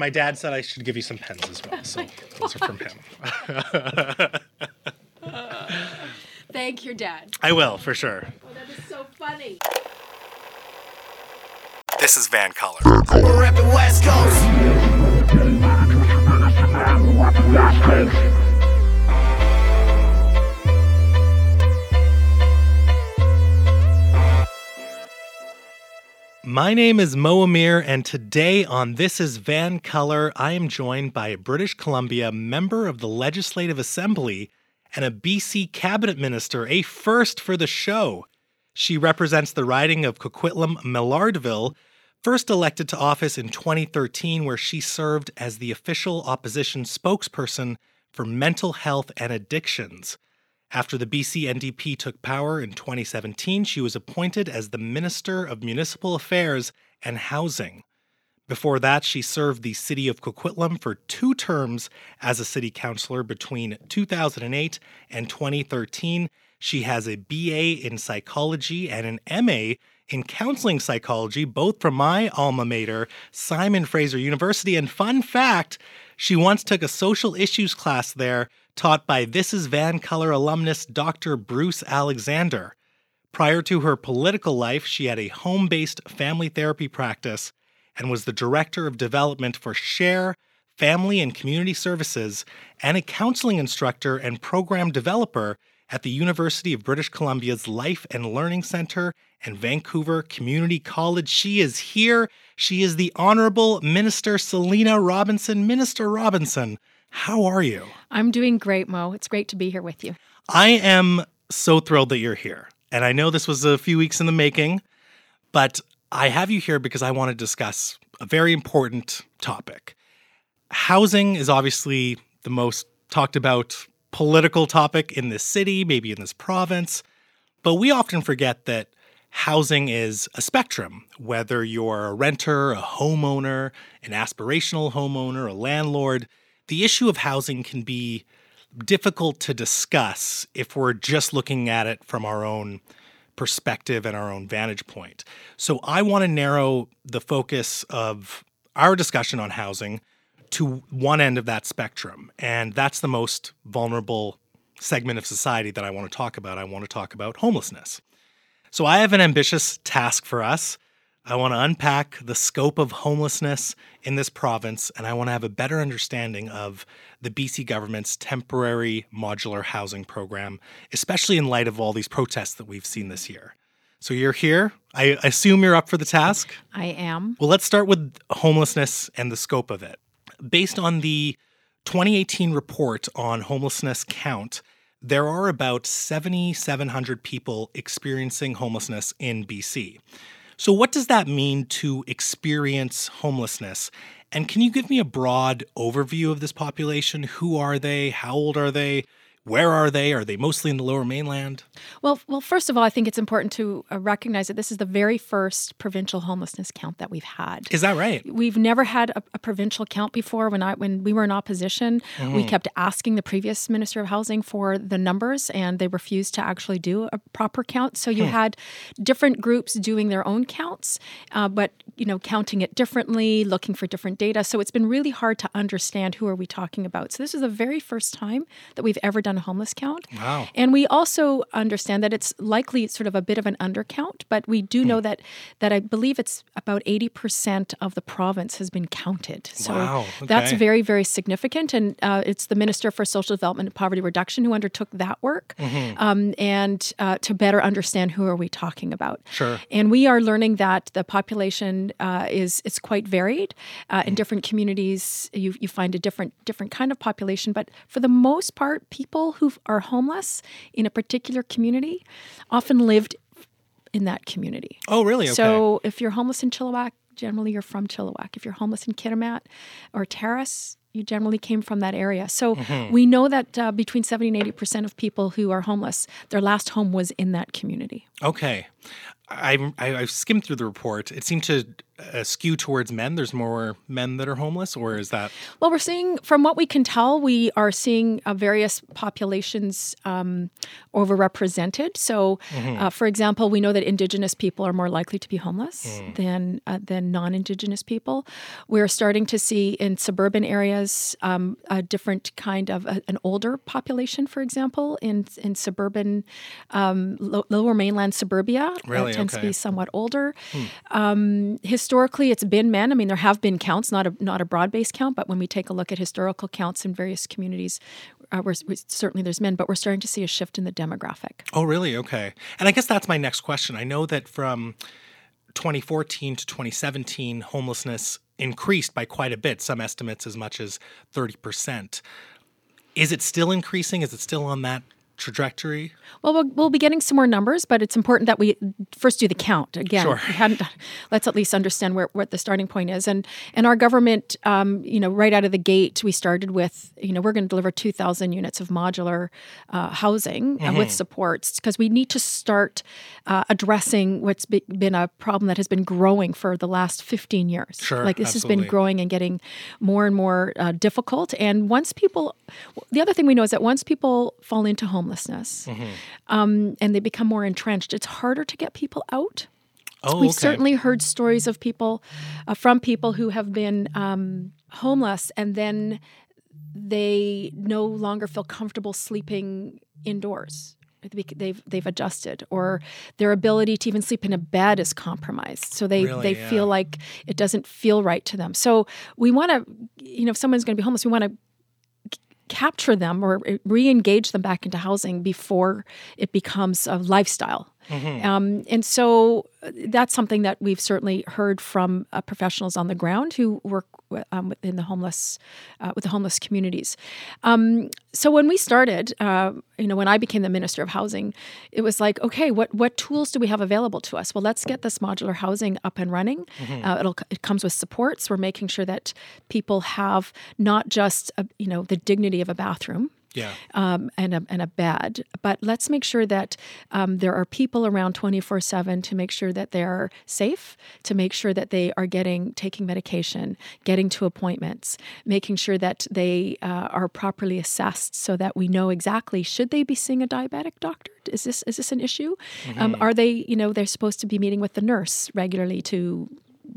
My dad said I should give you some pens as well, so those are from him. Thank your dad. I will, for sure. Oh, that is so funny. This is VANCOLOUR. We're at the West Coast. My name is Mo Amir, and today on This is VANCOLOUR, I am joined by a British Columbia member of the Legislative Assembly and a BC cabinet minister, a first for the show. She represents the riding of Coquitlam Maillardville, first elected to office in 2013, where she served as the official opposition spokesperson for mental health and addictions. After the BC NDP took power in 2017, she was appointed as the Minister of Municipal Affairs and Housing. Before that, she served the city of Coquitlam for two terms as a city councillor between 2008 and 2013. She has a BA in psychology and an MA in counseling psychology, both from my alma mater, Simon Fraser University. And fun fact, she once took a social issues class there taught by This is VANCOLOUR alumnus Dr. Bruce Alexander. Prior to her political life, she had a home based family therapy practice and was the director of development for Share Family and Community Services and a counseling instructor and program developer at the University of British Columbia's Life and Learning Center and Vancouver Community College. She is here. She is the Honorable Minister Selina Robinson. Minister Robinson, how are you? I'm doing great, Mo. It's great to be here with you. I am so thrilled that you're here. And I know this was a few weeks in the making, but I have you here because I want to discuss a very important topic. Housing is obviously the most talked about political topic in this city, maybe in this province, but we often forget that housing is a spectrum, whether you're a renter, a homeowner, an aspirational homeowner, a landlord. The issue of housing can be difficult to discuss if we're just looking at it from our own perspective and our own vantage point. So I want to narrow the focus of our discussion on housing to one end of that spectrum, and that's the most vulnerable segment of society that I want to talk about. I want to talk about homelessness. So I have an ambitious task for us. I want to unpack the scope of homelessness in this province, and I want to have a better understanding of the BC government's temporary modular housing program, especially in light of all these protests that we've seen this year. So you're here. I assume you're up for the task. I am. Well, let's start with homelessness and the scope of it. Based on the 2018 report on homelessness count, there are about 7,700 people experiencing homelessness in BC. So, what does that mean to experience homelessness? And can you give me a broad overview of this population? Who are they? How old are they? Where are they? Are they mostly in the lower mainland? Well, well, first of all, I think it's important to uh, recognize that this is the very first provincial homelessness count that we've had. Is that right? We've never had a, a provincial count before. When I when we were in opposition, we kept asking the previous minister of housing for the numbers, and they refused to actually do a proper count. So you had different groups doing their own counts, uh, but you know counting it differently, looking for different data. So it's been really hard to understand who are we talking about. So this is the very first time that we've ever done a homeless count. Wow. And we also understand that it's likely sort of a bit of an undercount, but we do Hmm. know that that I believe it's about 80% of the province has been counted. So Wow, that's very, very significant. And uh, it's the Minister for Social Development and Poverty Reduction who undertook that work Mm-hmm. um, and uh, to better understand who are we talking about. Sure. And we are learning that the population uh, is it's quite varied. Uh, in different communities, you, you find a different different kind of population. But for the most part, people who are homeless in a particular community often lived in that community. Oh, really? Okay. So if you're homeless in Chilliwack, generally you're from Chilliwack. If you're homeless in Kitimat or Terrace, you generally came from that area. So Mm-hmm. we know that uh, between 70 and 80% of people who are homeless, their last home was in that community. Okay. I, I, I skimmed through the report. It seemed to a skew towards men? There's more men that are homeless, or is that? Well, we're seeing, from what we can tell, we are seeing uh, various populations um, overrepresented. So, Mm-hmm. uh, for example, we know that Indigenous people are more likely to be homeless Mm. than uh, than non-Indigenous people. We're starting to see in suburban areas um, a different kind of a, an older population. For example, in in suburban um, lo- lower mainland suburbia, Really? tends to be somewhat older. Um, historically, it's been men. I mean, there have been counts, not a not a broad based count, but when we take a look at historical counts in various communities, uh, we're, we, certainly there's men, but we're starting to see a shift in the demographic. Oh, really? Okay. And I guess that's my next question. I know that from 2014 to 2017, homelessness increased by quite a bit, some estimates as much as 30%. Is it still increasing? Is it still on that trajectory? Well, we'll we'll be getting some more numbers, but it's important that we first do the count again. Sure. We hadn't. Let's at least understand where what the starting point is, and and our government, um, you know, right out of the gate, we started with, you know, we're going to deliver two thousand units of modular uh, housing uh, Mm-hmm. with supports because we need to start uh, addressing what's be, been a problem that has been growing for the last fifteen years. Sure, like this has been growing and getting more and more uh, difficult. And once people, the other thing we know is that once people fall into homelessness Mm-hmm. um, and they become more entrenched, it's harder to get people out. Oh, We've okay. certainly heard stories of people, uh, from people who have been um, homeless and then they no longer feel comfortable sleeping indoors. They've they've adjusted, or their ability to even sleep in a bed is compromised. So they Really? they Yeah. feel like it doesn't feel right to them. So we want to, you know, if someone's going to be homeless, we want to capture them or eh, re-engage them back into housing before it becomes a lifestyle. Um, and so uh, that's something that we've certainly heard from uh, professionals on the ground who work um, within the homeless uh, with the homeless communities. Um, so when we started, uh, you know, when I became the minister of housing, it was like, okay, what what tools do we have available to us? Well, let's get this modular housing up and running. Uh, it'll it comes with supports. We're making sure that people have not just a, you know the dignity of a bathroom Yeah. um, and a and a bed. But let's make sure that um, there are people around twenty four seven to make sure that they're safe, to make sure that they are getting taking medication, getting to appointments, making sure that they uh, are properly assessed, so that we know exactly should they be seeing a diabetic doctor. Is this is this an issue? Um, are they you know they're supposed to be meeting with the nurse regularly to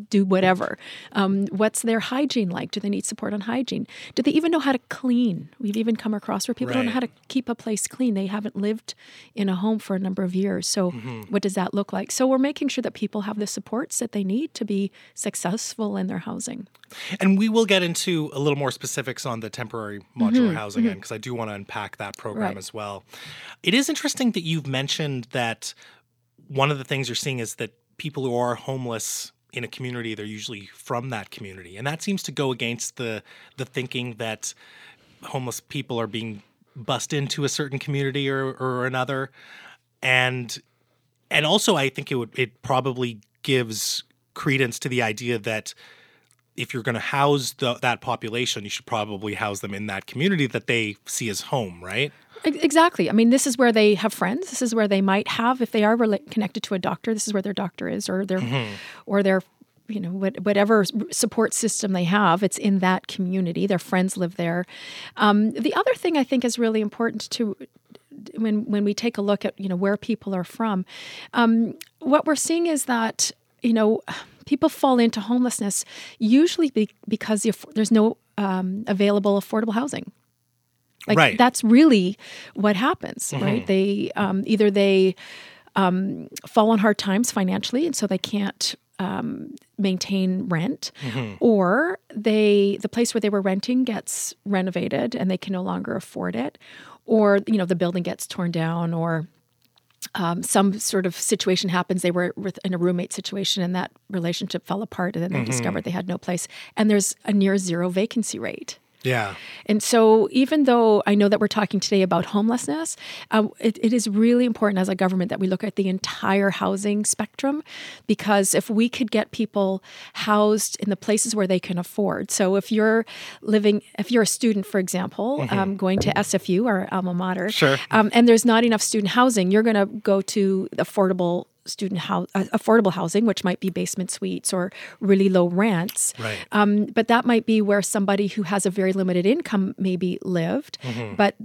do whatever. Um, what's their hygiene like? Do they need support on hygiene? Do they even know how to clean? We've even come across where people don't know how to keep a place clean. They haven't lived in a home for a number of years. So, mm-hmm. what does that look like? So, we're making sure that people have the supports that they need to be successful in their housing. And we will get into a little more specifics on the temporary modular mm-hmm. housing end because mm-hmm. I do want to unpack that program Right. as well. It is interesting that you've mentioned that one of the things you're seeing is that people who are homeless in a community they're usually from that community and that seems to go against the the thinking that homeless people are being bussed into a certain community or, or another and and also I think it would it probably gives credence to the idea that if you're going to house the, that population, you should probably house them in that community that they see as home, right? Ex- Exactly. I mean, this is where they have friends. This is where they might have, if they are rela- connected to a doctor, this is where their doctor is, or their, or their, you know, what, whatever support system they have. It's in that community. Their friends live there. Um, the other thing I think is really important to when when we take a look at you know where people are from, um, what we're seeing is that you know people fall into homelessness usually be, because the, aff- there's no um, available affordable housing. Like Right. that's really what happens, right? They um, either they um, fall on hard times financially, and so they can't um, maintain rent, or they the place where they were renting gets renovated and they can no longer afford it, or you know the building gets torn down, or um, some sort of situation happens. They were with, in a roommate situation, and that relationship fell apart, and then they discovered they had no place, and there's a near zero vacancy rate. Yeah. And so, even though I know that we're talking today about homelessness, um, it, it is really important as a government that we look at the entire housing spectrum because if we could get people housed in the places where they can afford. So, if you're living, if you're a student, for example, um, going to SFU or alma mater, Sure. um, and there's not enough student housing, you're going to go to affordable student house, uh, affordable housing, which might be basement suites or really low rents. Right. Um, but that might be where somebody who has a very limited income maybe lived, but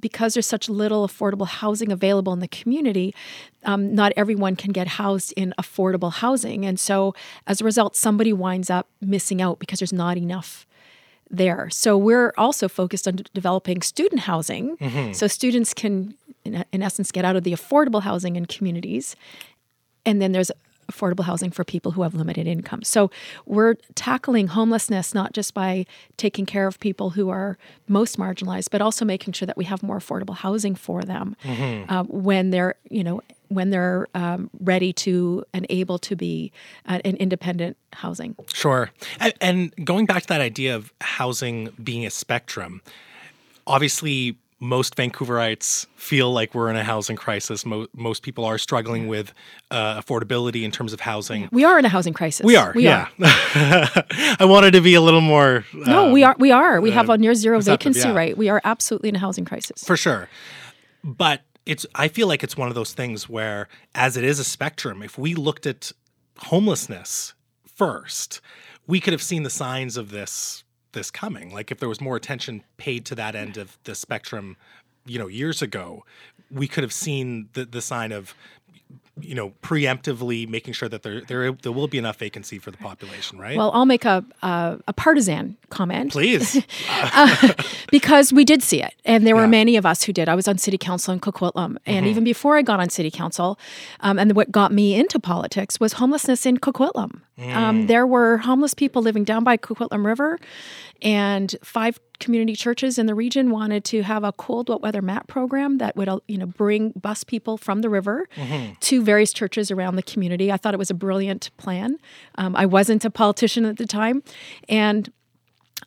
because there's such little affordable housing available in the community, um, not everyone can get housed in affordable housing. And so as a result, somebody winds up missing out because there's not enough there. So we're also focused on d- developing student housing so students can, in, in essence, get out of the affordable housing in communities. And then there's affordable housing for people who have limited income. So we're tackling homelessness not just by taking care of people who are most marginalized, but also making sure that we have more affordable housing for them uh, when they're, you know, when they're um, ready to and able to be uh, an independent housing. Sure. And, and going back to that idea of housing being a spectrum, obviously most Vancouverites feel like we're in a housing crisis. Mo- most people are struggling with uh, affordability in terms of housing. We are in a housing crisis. We are, We yeah. are. I wanted to be a little more. No, um, we are. We are. We have a near zero vacancy yeah. rate. We are absolutely in a housing crisis. for sure. But it's I feel like it's one of those things where as it is a spectrum, if we looked at homelessness first, we could have seen the signs of this this coming. Like if there was more attention paid to that end of the spectrum, you know, years ago, we could have seen the the sign of you know, preemptively making sure that there there there will be enough vacancy for the population, right? Well, I'll make a a, a partisan comment. Please. because we did see it and there were Yeah. many of us who did i was on city council in coquitlam and even before i got on city council um, and what got me into politics was homelessness in coquitlam um, there were homeless people living down by coquitlam river and five community churches in the region wanted to have a cold wet weather mat program that would uh, you know bring bus people from the river to various churches around the community i thought it was a brilliant plan um, i wasn't a politician at the time and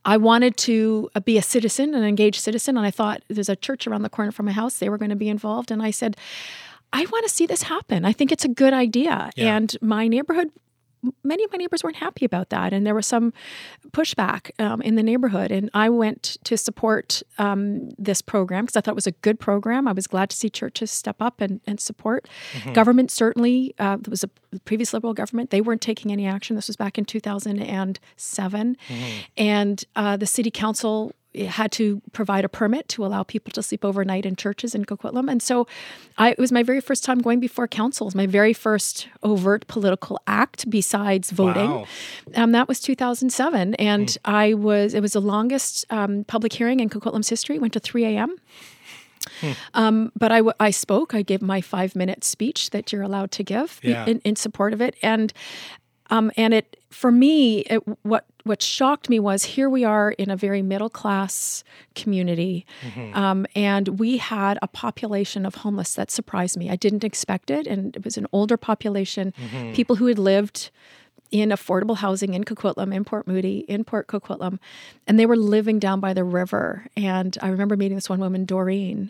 I wanted to uh, be a citizen, an engaged citizen, and I thought there's a church around the corner from my house. They were going to be involved, and I said, I want to see this happen. I think it's a good idea. Yeah. And my neighborhood, many of my neighbors weren't happy about that, and there was some pushback um, in the neighborhood. And I went to support um, this program because I thought it was a good program. I was glad to see churches step up and, and support. Government certainly, uh, there was a previous Liberal government, they weren't taking any action. This was back in 2007. And uh, the city council had to provide a permit to allow people to sleep overnight in churches in Coquitlam. And so I, it was my very first time going before councils, my very first overt political act besides voting. Wow. Um, that was 2007. And I was, it was the longest um, public hearing in Coquitlam's history, It went to 3 a.m. Um, but I, w- I spoke. I gave my five minute speech that you're allowed to give Yeah. in, in support of it. And um, and it for me, it, what what shocked me was here we are in a very middle class community, um, and we had a population of homeless that surprised me. I didn't expect it, and it was an older population, people who had lived in affordable housing in Coquitlam, in Port Moody, in Port Coquitlam, and they were living down by the river. And I remember meeting this one woman, Doreen,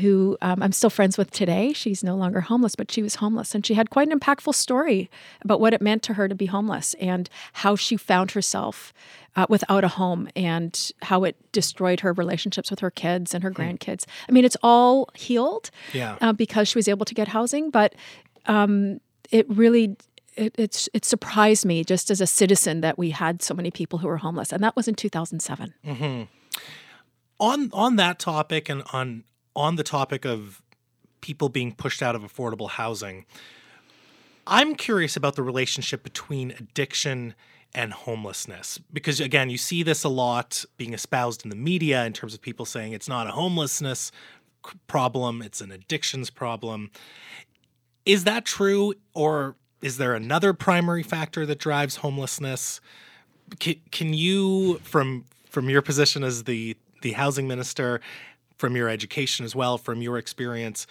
who um, I'm still friends with today. She's no longer homeless, but she was homeless, and she had quite an impactful story about what it meant to her to be homeless and how she found herself. Uh, without a home and how it destroyed her relationships with her kids and her grandkids. I mean, it's all healed Yeah. uh, because she was able to get housing, but um, it really it, it's it surprised me just as a citizen that we had so many people who were homeless, and that was in 2007. Mm-hmm. on on that topic and on on the topic of people being pushed out of affordable housing i'm curious about the relationship between addiction and homelessness because again you see this a lot being espoused in the media in terms of people saying it's not a homelessness problem it's an addictions problem is that true or is there another primary factor that drives homelessness can, can you from from your position as the the housing minister from your education as well from your experience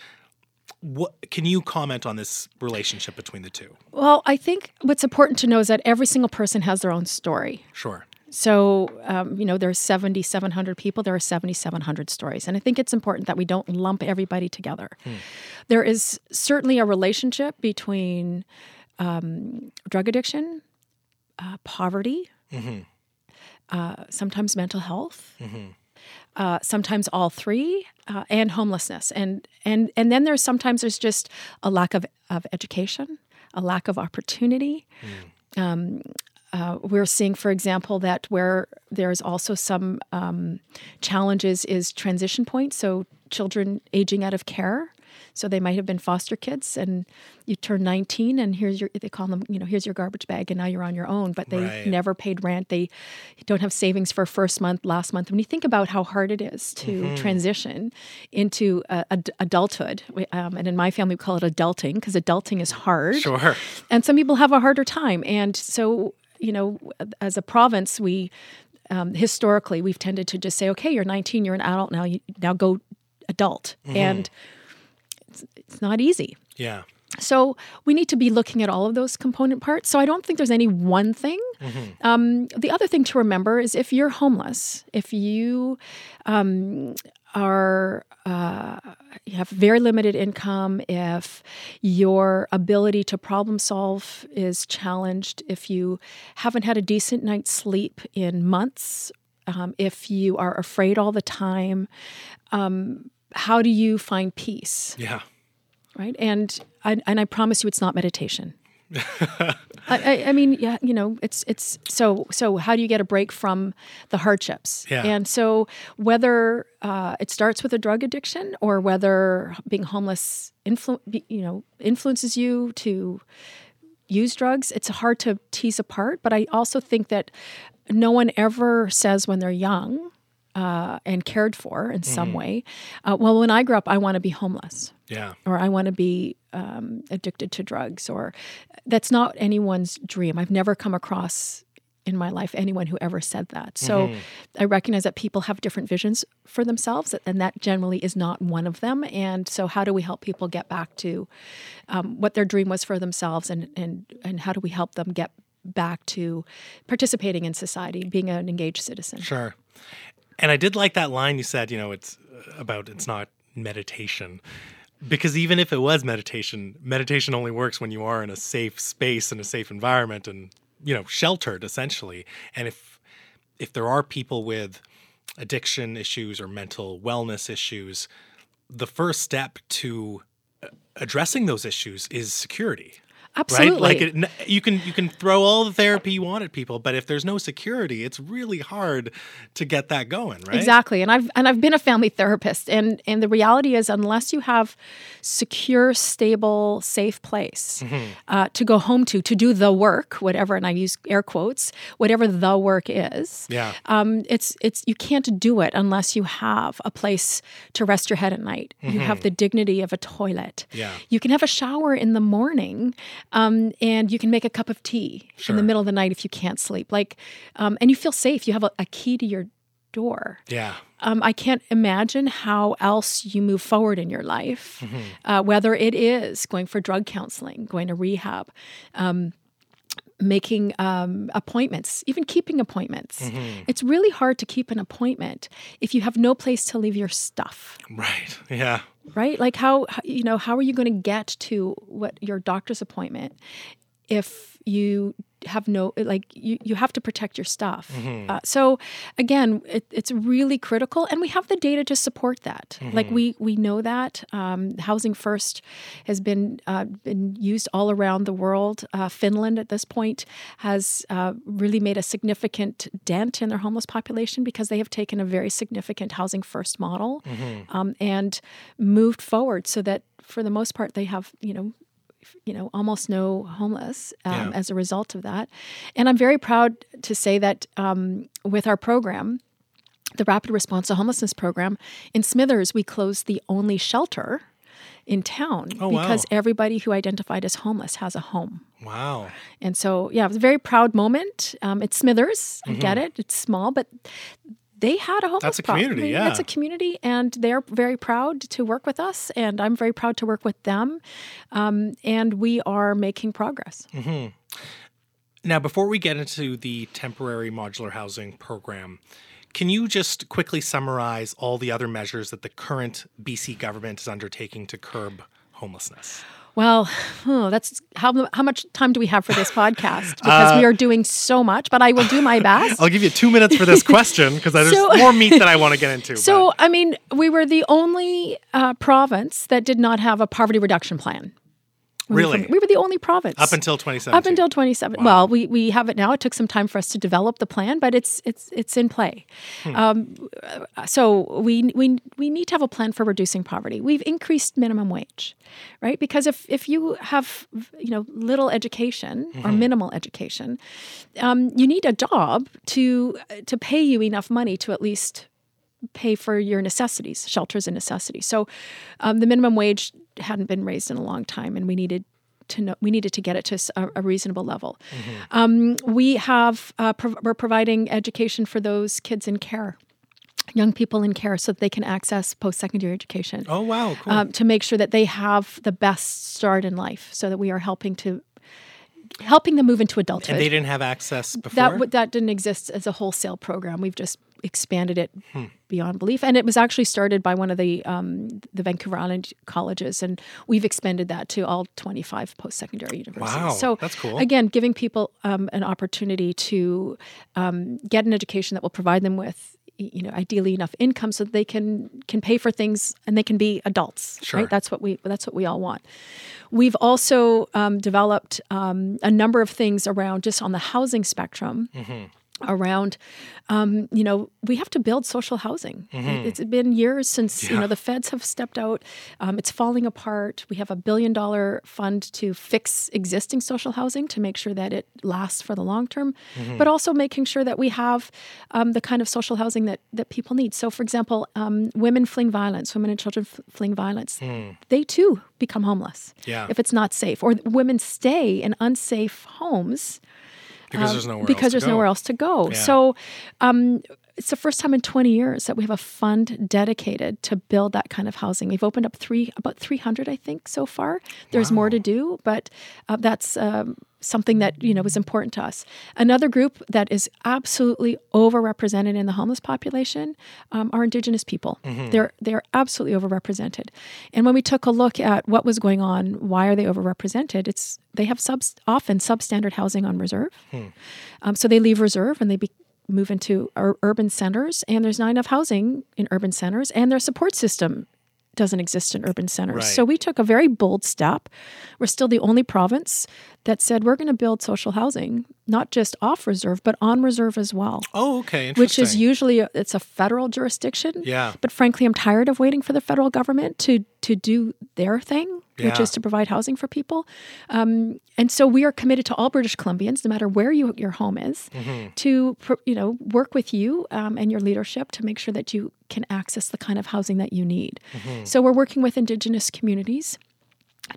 what can you comment on this relationship between the two Well, I think what's important to know is that every single person has their own story. sure So, um, you know, there are 7,700 people. There are 7,700 stories. And I think it's important that we don't lump everybody together. There is certainly a relationship between um, drug addiction, uh, poverty, uh, sometimes mental health. uh, sometimes all three, uh, and homelessness. And and and then there's sometimes there's just a lack of, of education, a lack of opportunity. Um, uh, we're seeing, for example, that where there's also some um, challenges is transition points. So children aging out of care. So they might have been foster kids, and you turn 19, and here's your they call them, you know, here's your garbage bag, and now you're on your own. But they Right. never paid rent. They don't have savings for first month, last month. When you think about how hard it is to transition into uh, ad- adulthood, we- um, and in my family we call it adulting because adulting is hard Sure. and some people have a harder time and so you know as a province we um, historically we've tended to just say okay you're 19 you're an adult now you now go adult and it's, it's not easy Yeah. so we need to be looking at all of those component parts. So I don't think there's any one thing. Um, the other thing to remember is if you're homeless, if you um, are uh, you have very limited income, if your ability to problem solve is challenged, if you haven't had a decent night's sleep in months, um, if you are afraid all the time, um, how do you find peace? Yeah. right? And I, and I promise you, it's not meditation. I, I, I mean, yeah, you know, it's it's so so. How do you get a break from the hardships? Yeah. And so whether uh, it starts with a drug addiction or whether being homeless influ- you know influences you to use drugs, it's hard to tease apart. But I also think that no one ever says when they're young uh, and cared for in some way, uh, well, when I grew up, I want to be homeless Yeah. or I want to be um, addicted to drugs, or that's not anyone's dream. I've never come across in my life anyone who ever said that. So I recognize that people have different visions for themselves, and that generally is not one of them. And so, how do we help people get back to um, what their dream was for themselves, and and and how do we help them get back to participating in society, being an engaged citizen? Sure. And I did like that line you said, you know, it's uh, about it's not meditation. Because even if it was meditation, meditation only works when you are in a safe space and a safe environment and, you know, sheltered essentially. And if if there are people with addiction issues or mental wellness issues, the first step to uh, addressing those issues is security. Absolutely. Right? Like it, you can you can throw all the therapy you want at people, but if there's no security, it's really hard to get that going, right? Exactly. And I've and I've been a family therapist and and the reality is unless you have secure, stable, safe place Mm-hmm. uh, to go home to to do the work, whatever and I use air quotes, whatever the work is. Yeah. Um, it's it's you can't do it unless you have a place to rest your head at night. You have the dignity of a toilet. Mm-hmm. Yeah. You can have a shower in the morning, um, and you can make a cup of tea in the middle of the night if you can't sleep. Like, um, and you feel safe. You have a, a key to your door. Yeah. Um, I can't imagine how else you move forward in your life, uh, whether it is going for drug counseling, going to rehab, um, making um, appointments, even keeping appointments. It's really hard to keep an appointment if you have no place to leave your stuff Right. Yeah. right like how how- you know how are you going to get to what your doctor's appointment if you have no like you, you have to protect your stuff. Uh, so again it, it's really critical and we have the data to support that. Like we we know that um, housing first has been uh, been used all around the world. Uh, finland at this point has uh, really made a significant dent in their homeless population because they have taken a very significant housing first model um, and moved forward so that for the most part they have you know you know almost no homeless um, Yeah. as a result of that and i'm very proud to say that um, with our program the rapid response to homelessness program in smithers we closed the only shelter in town Oh, wow. because everybody who identified as homeless has a home Wow. and so, yeah, it was a very proud moment. Um, it's Smithers. I get it. It's small, but they had a homeless Mm-hmm. That's a problem. community, It's a community, and they're very proud to work with us, and I'm very proud to work with them. Um, and we are making progress. Now, before we get into the temporary modular housing program, can you just quickly summarize all the other measures that the current BC government is undertaking to curb homelessness? Well, oh, that's how how much time do we have for this podcast? Because we are doing so much, but I will do my best. I'll give you two minutes for this question because there's So- more meat that I want to get into. So, but- I mean, we were the only uh, province that did not have a poverty reduction plan. Really? we were the only province up until 2017. up until 27 well we, we have it now it took some time for us to develop the plan but it's it's it's in play Hmm. um, so we, we we need to have a plan for reducing poverty we've increased minimum wage right because if if you have you know little education Mm-hmm. or minimal education um, you need a job to to pay you enough money to at least pay for your necessities, shelters and necessities. So um, the minimum wage hadn't been raised in a long time, and we needed to know we needed to get it to a reasonable level. Um, we have uh, prov- we're providing education for those kids in care. Young people in care, so that they can access post-secondary education oh wow, cool. um, to make sure that they have the best start in life, so that we are helping to helping them move into adulthood and they didn't have access before. that that didn't exist as a wholesale program. We've just expanded it Hmm. beyond belief, and it was actually started by one of the um, the Vancouver Island colleges, and we've expanded that to all twenty five post secondary universities. Wow, so that's cool. Again, giving people um, an opportunity to um, get an education that will provide them with. You know, ideally enough income so that they can can pay for things and they can be adults. Sure. Right. That's what we that's what we all want. We've also um, developed um, a number of things around just on the housing spectrum. Around, um, you know, we have to build social housing. It's been years since you know the feds have stepped out. Um, it's falling apart. We have a billion dollar fund to fix existing social housing to make sure that it lasts for the long term, but also making sure that we have um, the kind of social housing that that people need. So, for example, um, women fleeing violence, women and children f- fleeing violence, they too become homeless Yeah. if it's not safe, or women stay in unsafe homes because there's nowhere because else to there's go. nowhere else to go. Yeah. So um, it's the first time in 20 years that we have a fund dedicated to build that kind of housing. We've opened up three, about 300, I think, so far. There's more to do, but uh, that's um, something that you know was important to us. Another group that is absolutely overrepresented in the homeless population um, are Indigenous people. They're they're absolutely overrepresented. And when we took a look at what was going on, why are they overrepresented? It's they have subs, often substandard housing on reserve. Um, so they leave reserve and they be, move into ur- urban centers, and there's not enough housing in urban centers, and their support system doesn't exist in urban centers. Right. So we took a very bold step. We're still the only province that said we're going to build social housing, not just off reserve, but on reserve as well. Oh, okay. Which is usually a, it's a federal jurisdiction. Yeah. But frankly, I'm tired of waiting for the federal government to to do their thing, which is to provide housing for people. Um, and so we are committed to all British Columbians, no matter where you, your home is, Mm-hmm. to you know work with you um, and your leadership to make sure that you can access the kind of housing that you need. Mm-hmm. So we're working with Indigenous communities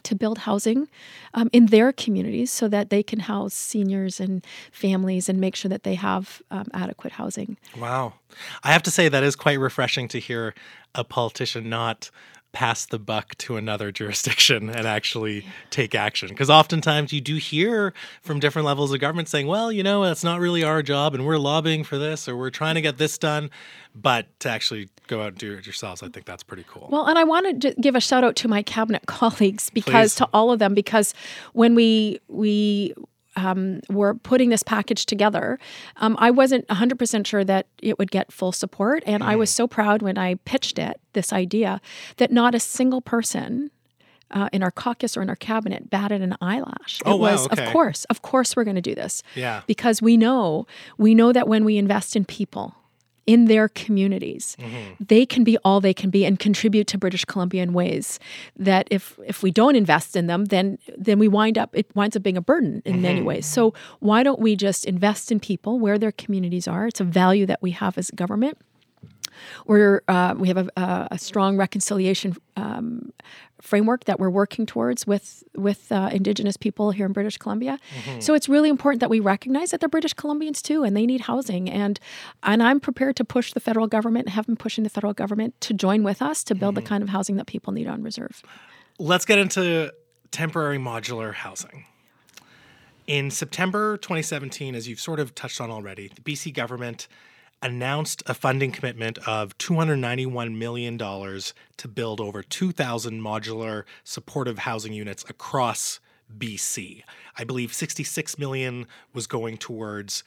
to build housing um, in their communities so that they can house seniors and families and make sure that they have um, adequate housing. Wow. I have to say that is quite refreshing to hear a politician not pass the buck to another jurisdiction and actually take action. Because oftentimes you do hear from different levels of government saying, well, you know, it's not really our job and we're lobbying for this or we're trying to get this done. But to actually go out and do it yourselves, I think that's pretty cool. Well, and I wanted to give a shout out to my cabinet colleagues because Please. to all of them because when we we um, were putting this package together, um, I wasn't 100% sure that it would get full support. And I Mm. was so proud when I pitched it, this idea, that not a single person uh, in our caucus or in our cabinet batted an eyelash. Oh, it wow, was, okay. of course, of course, we're going to do this. Yeah. Because we know, we know that when we invest in people, in their communities, mm-hmm. they can be all they can be and contribute to British Columbia in ways that if if we don't invest in them, then then we wind up it winds up being a burden in many mm-hmm. ways. So why don't we just invest in people where their communities are? It's a value that we have as a government. We're uh, we have a, a, a strong reconciliation um, framework that we're working towards with with uh, Indigenous people here in British Columbia. So it's really important that we recognize that they're British Columbians too, and they need housing. and And I'm prepared to push the federal government, have been pushing the federal government to join with us to build the kind of housing that people need on reserve. Let's get into temporary modular housing. In September 2017, as you've sort of touched on already, the BC government announced a funding commitment of $291 million to build over 2,000 modular supportive housing units across BC. I believe 66 million was going towards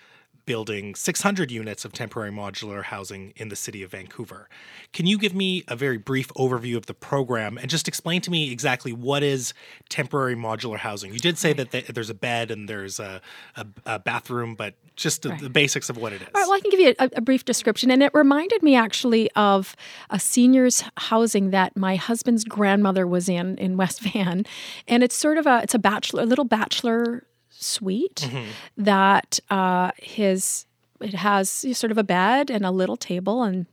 building 600 units of temporary modular housing in the city of Vancouver. Can you give me a very brief overview of the program and just explain to me exactly what is temporary modular housing? You did say that there's a bed and there's a, a, a bathroom, but just the, Right. the basics of what it is. All right, well, I can give you a, a brief description, and it reminded me actually of a seniors housing that my husband's grandmother was in in West Van, and it's sort of a it's a bachelor, a little bachelor suite that uh, his it has sort of a bed and a little table and.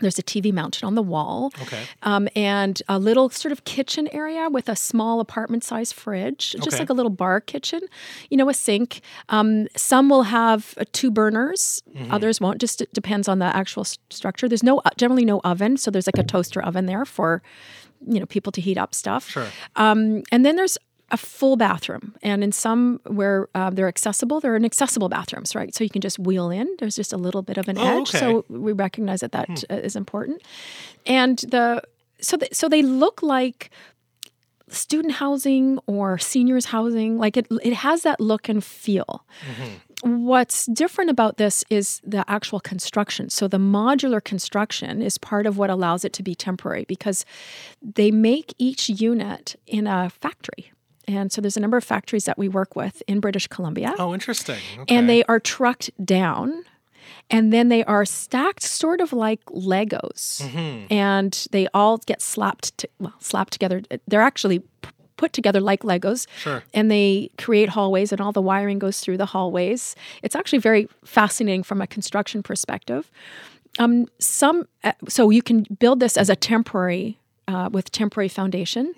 There's a TV mounted on the wall, Okay. um, and a little sort of kitchen area with a small apartment size fridge, just Okay. like a little bar kitchen. You know, a sink. Um, some will have uh, two burners, Mm-hmm. others won't. Just it depends on the actual s- structure. There's no generally no oven, so there's like a toaster oven there for you know people to heat up stuff. Sure. Um, and then there's a full bathroom, and in some where uh, they're accessible, they're inaccessible bathrooms, right? So you can just wheel in. There's just a little bit of an Oh, edge, okay. so we recognize that that uh, is important. And the so th- so they look like student housing or seniors housing. Like it, it has that look and feel. What's different about this is the actual construction. So the modular construction is part of what allows it to be temporary because they make each unit in a factory. And so there's a number of factories that we work with in British Columbia Oh, interesting. Okay. and they are trucked down and then they are stacked sort of like legos Mm-hmm. and they all get slapped to, well slapped together they're actually p- put together like legos Sure. and they create hallways and all the wiring goes through the hallways it's actually very fascinating from a construction perspective um, some uh, so you can build this as a temporary uh, with temporary foundation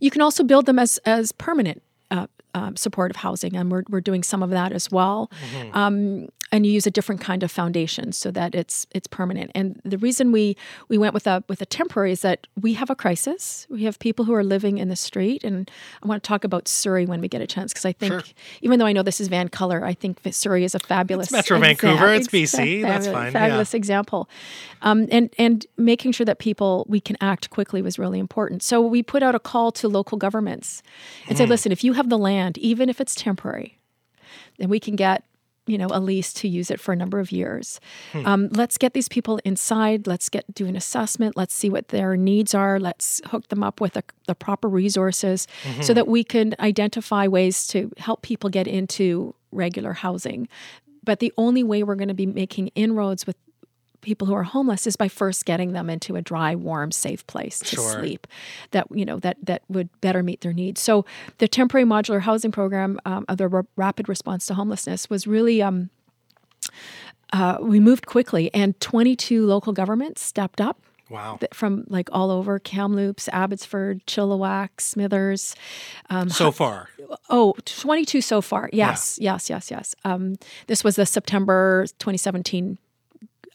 you can also build them as as permanent uh, um, supportive housing, and we're we're doing some of that as well. Um, and you use a different kind of foundation so that it's it's permanent. And the reason we we went with a with a temporary is that we have a crisis. We have people who are living in the street, and I want to talk about Surrey when we get a chance because I think Sure. even though I know this is VANCOLOUR, I think Surrey is a fabulous Metro exa- Vancouver, it's BC, that's fine, yeah. Fabulous example, um, and and making sure that people we can act quickly was really important. So we put out a call to local governments and Hmm. say, listen, if you have the land, even if it's temporary, then we can get you know a lease to use it for a number of years. Hmm. Um, let's get these people inside. Let's get do an assessment. Let's see what their needs are. Let's hook them up with the the proper resources Mm-hmm. so that we can identify ways to help people get into regular housing. But the only way we're going to be making inroads with people who are homeless is by first getting them into a dry, warm, safe place to Sure. sleep that you know that that would better meet their needs. So the temporary modular housing program, um, of the r- rapid response to homelessness, was really. Um, uh, we moved quickly, and 22 local governments stepped up wow. th- from like all over Kamloops, Abbotsford, Chilliwack, Smithers. Um, So far. Oh, 22 so far. Yes, yes, yes, yes. Um, this was the September 2017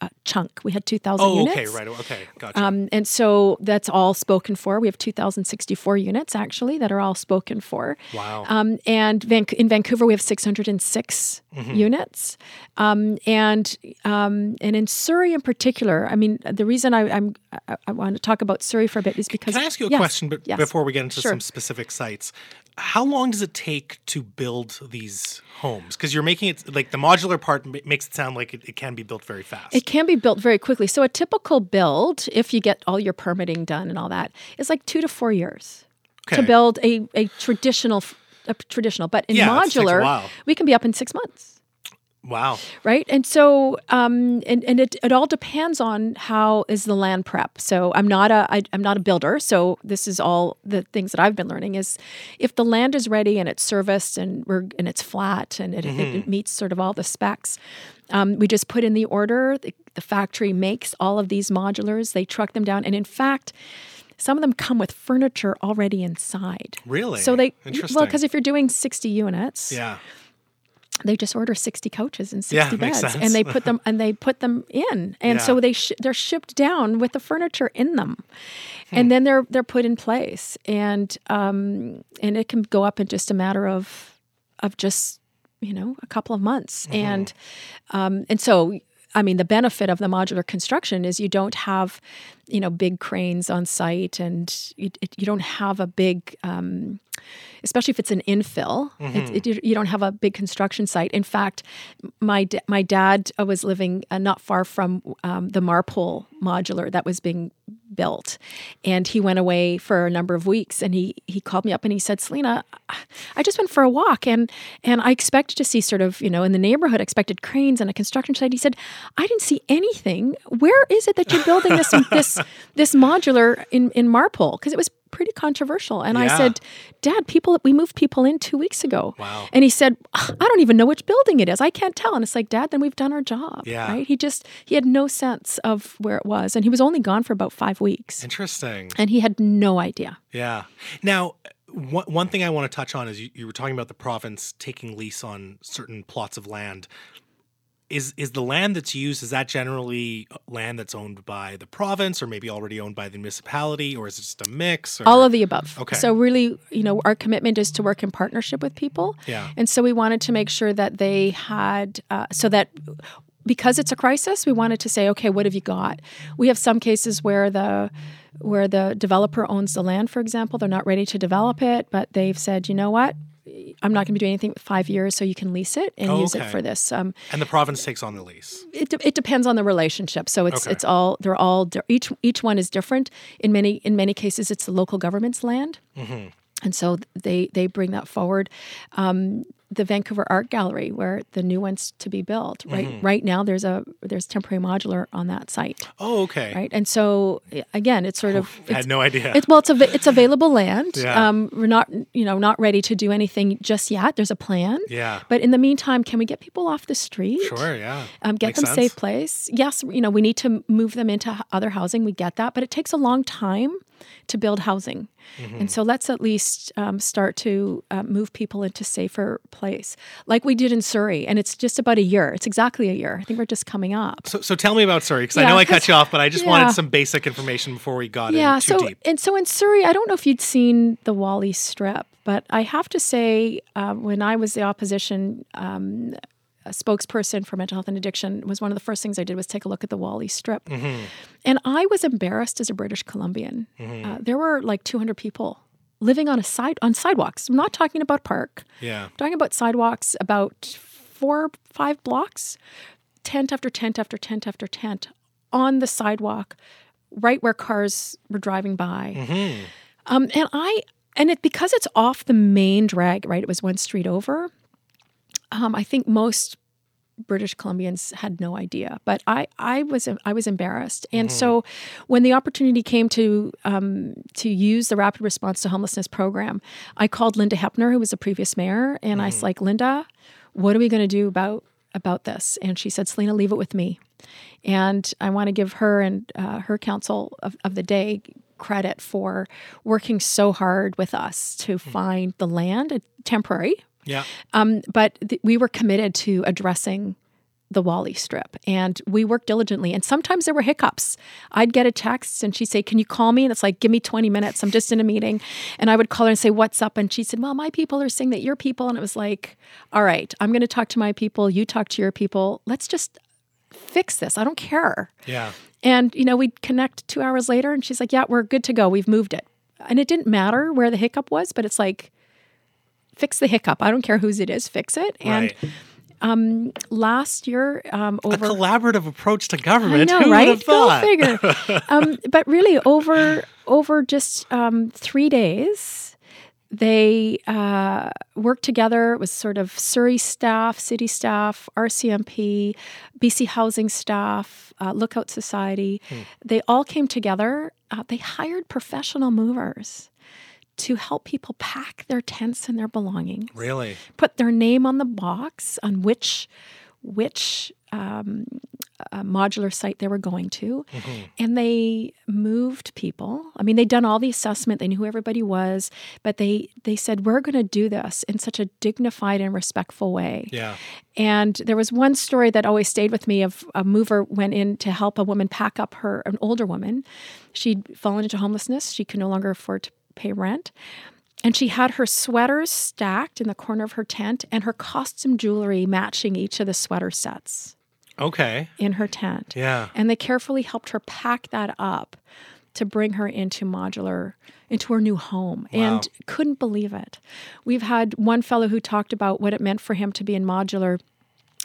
uh, chunk. We had 2,000 Oh, units. okay, right. Okay, gotcha. Um, and so that's all spoken for. We have 2,064 units actually that are all spoken for. wow. Um, and Van- in Vancouver, we have 606 Mm-hmm. units. Um, and um, and in Surrey in particular, I mean, the reason I, I'm I, I want to talk about Surrey for a bit is because Can I ask you a Yes, question be- yes. before we get into Sure. some specific sites? How long does it take to build these homes? Because you're making it like the modular part makes it sound like it, it can be built very fast. It can be built very quickly. So a typical build, if you get all your permitting done and all that, is like two to four years Okay. to build a, a traditional a traditional. But in Yeah, it takes a modular, we can be up in six months. Wow. right and so um and, and it, it all depends on how is the land prep so i'm not a I, i'm not a builder so this is all the things that i've been learning is if the land is ready and it's serviced and we're and it's flat and it, it, it meets sort of all the specs um, we just put in the order the, the factory makes all of these modulars they truck them down and in fact some of them come with furniture already inside Really? so they Interesting. well because if you're doing 60 units Yeah. They just order 60 couches and 60 Yeah, beds and they put them and they put them in. And so they sh- they're shipped down with the furniture in them. Hmm. and then they're they're put in place. And um and it can go up in just a matter of of just you know a couple of months. Mm-hmm. and um and so I mean, the benefit of the modular construction is you don't have, you know, big cranes on site, and you, it, you don't have a big, um, especially if it's an infill. It, it, you don't have a big construction site. In fact, my da- my dad uh, was living uh, not far from um, the Marpole modular that was being built, and he went away for a number of weeks, and he he called me up and he said, "Selina, I just went for a walk, and and I expected to see sort of you know in the neighborhood, expected cranes and a construction site." He said, "I didn't see anything. Where is it that you're building this this this modular in in Marpole? Because it was." Pretty controversial, and I said, "Dad, people, we moved people in two weeks ago." Wow. And he said, "I don't even know which building it is. I can't tell." And it's like, "Dad, then we've done our job." Yeah. Right? He just he had no sense of where it was, and he was only gone for about five weeks, Interesting. and he had no idea. Yeah. Now, one, one thing I want to touch on is you, you were talking about the province taking lease on certain plots of land. Is is the land that's used is that generally land that's owned by the province or maybe already owned by the municipality or is it just a mix? Or, All of the above. Okay. So really, you know, our commitment is to work in partnership with people. Yeah. And so we wanted to make sure that they had, uh, so that because it's a crisis, we wanted to say, okay, what have you got? We have some cases where the where the developer owns the land, for example, they're not ready to develop it, but they've said, you know what, I'm not going to be doing anything with five years, so you can lease it and Oh, use okay. it for this. Um, and the province takes on the lease. it, de- it depends on the relationship. So it's Okay. it's all they're all di- each each one is different. In many in many cases, it's the local government's land, Mm-hmm. and so they they bring that forward. Um, the Vancouver Art Gallery, where the new one's to be built, right Mm-hmm. right now there's a there's temporary modular on that site, Oh, okay. right? And so again, it's sort of I it's, had no idea. it's well, it's av- it's available land. Yeah. Um, we're not you know not ready to do anything just yet. There's a plan. yeah. But in the meantime, can we get people off the street? Sure, yeah. um, get Makes them sense. safe place. Yes, you know we need to move them into other housing. We get that, but it takes a long time to build housing, Mm-hmm. and so let's at least um, start to uh, move people into safer place, like we did in Surrey. And it's just about a year. It's exactly a year. I think we're just coming up. So, so tell me about Surrey because I know I cut you off, but I just yeah. wanted some basic information before we got yeah. in too So deep. and so in Surrey, I don't know if you'd seen the Whalley Strip, but I have to say, um, when I was the opposition. Um, a spokesperson for mental health and addiction was one of the first things I did was take a look at the Whalley Strip, and I was embarrassed as a British Columbian. Uh, there were like 200 people living on a side on sidewalks. I'm not talking about park. Yeah. I'm talking about sidewalks about four, five blocks, tent after tent after tent after tent on the sidewalk, right where cars were driving by. Um, and I, and it because it's off the main drag, right? It was one street over. Um, I think most British Columbians had no idea, but I, I was I was embarrassed, and so when the opportunity came to um, to use the rapid response to homelessness program, I called Linda Hepner, who was the previous mayor, and I was like, Linda, what are we going to do about about this? And she said, Selina, leave it with me, and I want to give her and uh, her council of, of the day credit for working so hard with us to find the land, temporary, Yeah. um, but th- we were committed to addressing the Whalley strip and we worked diligently. And sometimes there were hiccups. I'd get a text and she'd say, Can you call me? And it's like, Give me 20 minutes. I'm just in a meeting. And I would call her and say, What's up? And she said, Well, my people are saying that your people. And it was like, All right, I'm going to talk to my people. You talk to your people. Let's just fix this. I don't care. Yeah. And, you know, we'd connect two hours later and she's like, Yeah, we're good to go. We've moved it. And it didn't matter where the hiccup was, but it's like, fix the hiccup. I don't care whose it is, fix it. And right. last year, um, A collaborative approach to I government. know, Who would right? have thought? Go figure. um, but really, over over just um, three days, they uh, worked together. It was sort of Surrey staff, city staff, RCMP, BC Housing staff, uh, Lookout Society. Hmm. They all came together. Uh, they hired professional movers to help people pack their tents and their belongings Really? put their name on the box on which which um, uh, modular site they were going to, and they moved people. I mean, they'd done all the assessment; they knew who everybody was, but they they said we're going to do this in such a dignified and respectful way. Yeah. And there was one story that always stayed with me of a mover went in to help a woman pack up her, an older woman. She'd fallen into homelessness. She could no longer afford to pay rent. And she had her sweaters stacked in the corner of her tent and her costume jewelry matching each of the sweater sets. Okay. in her tent. Yeah. And they carefully helped her pack that up to bring her into modular into her new home and couldn't believe it. We've had one fellow who talked about what it meant for him to be in modular.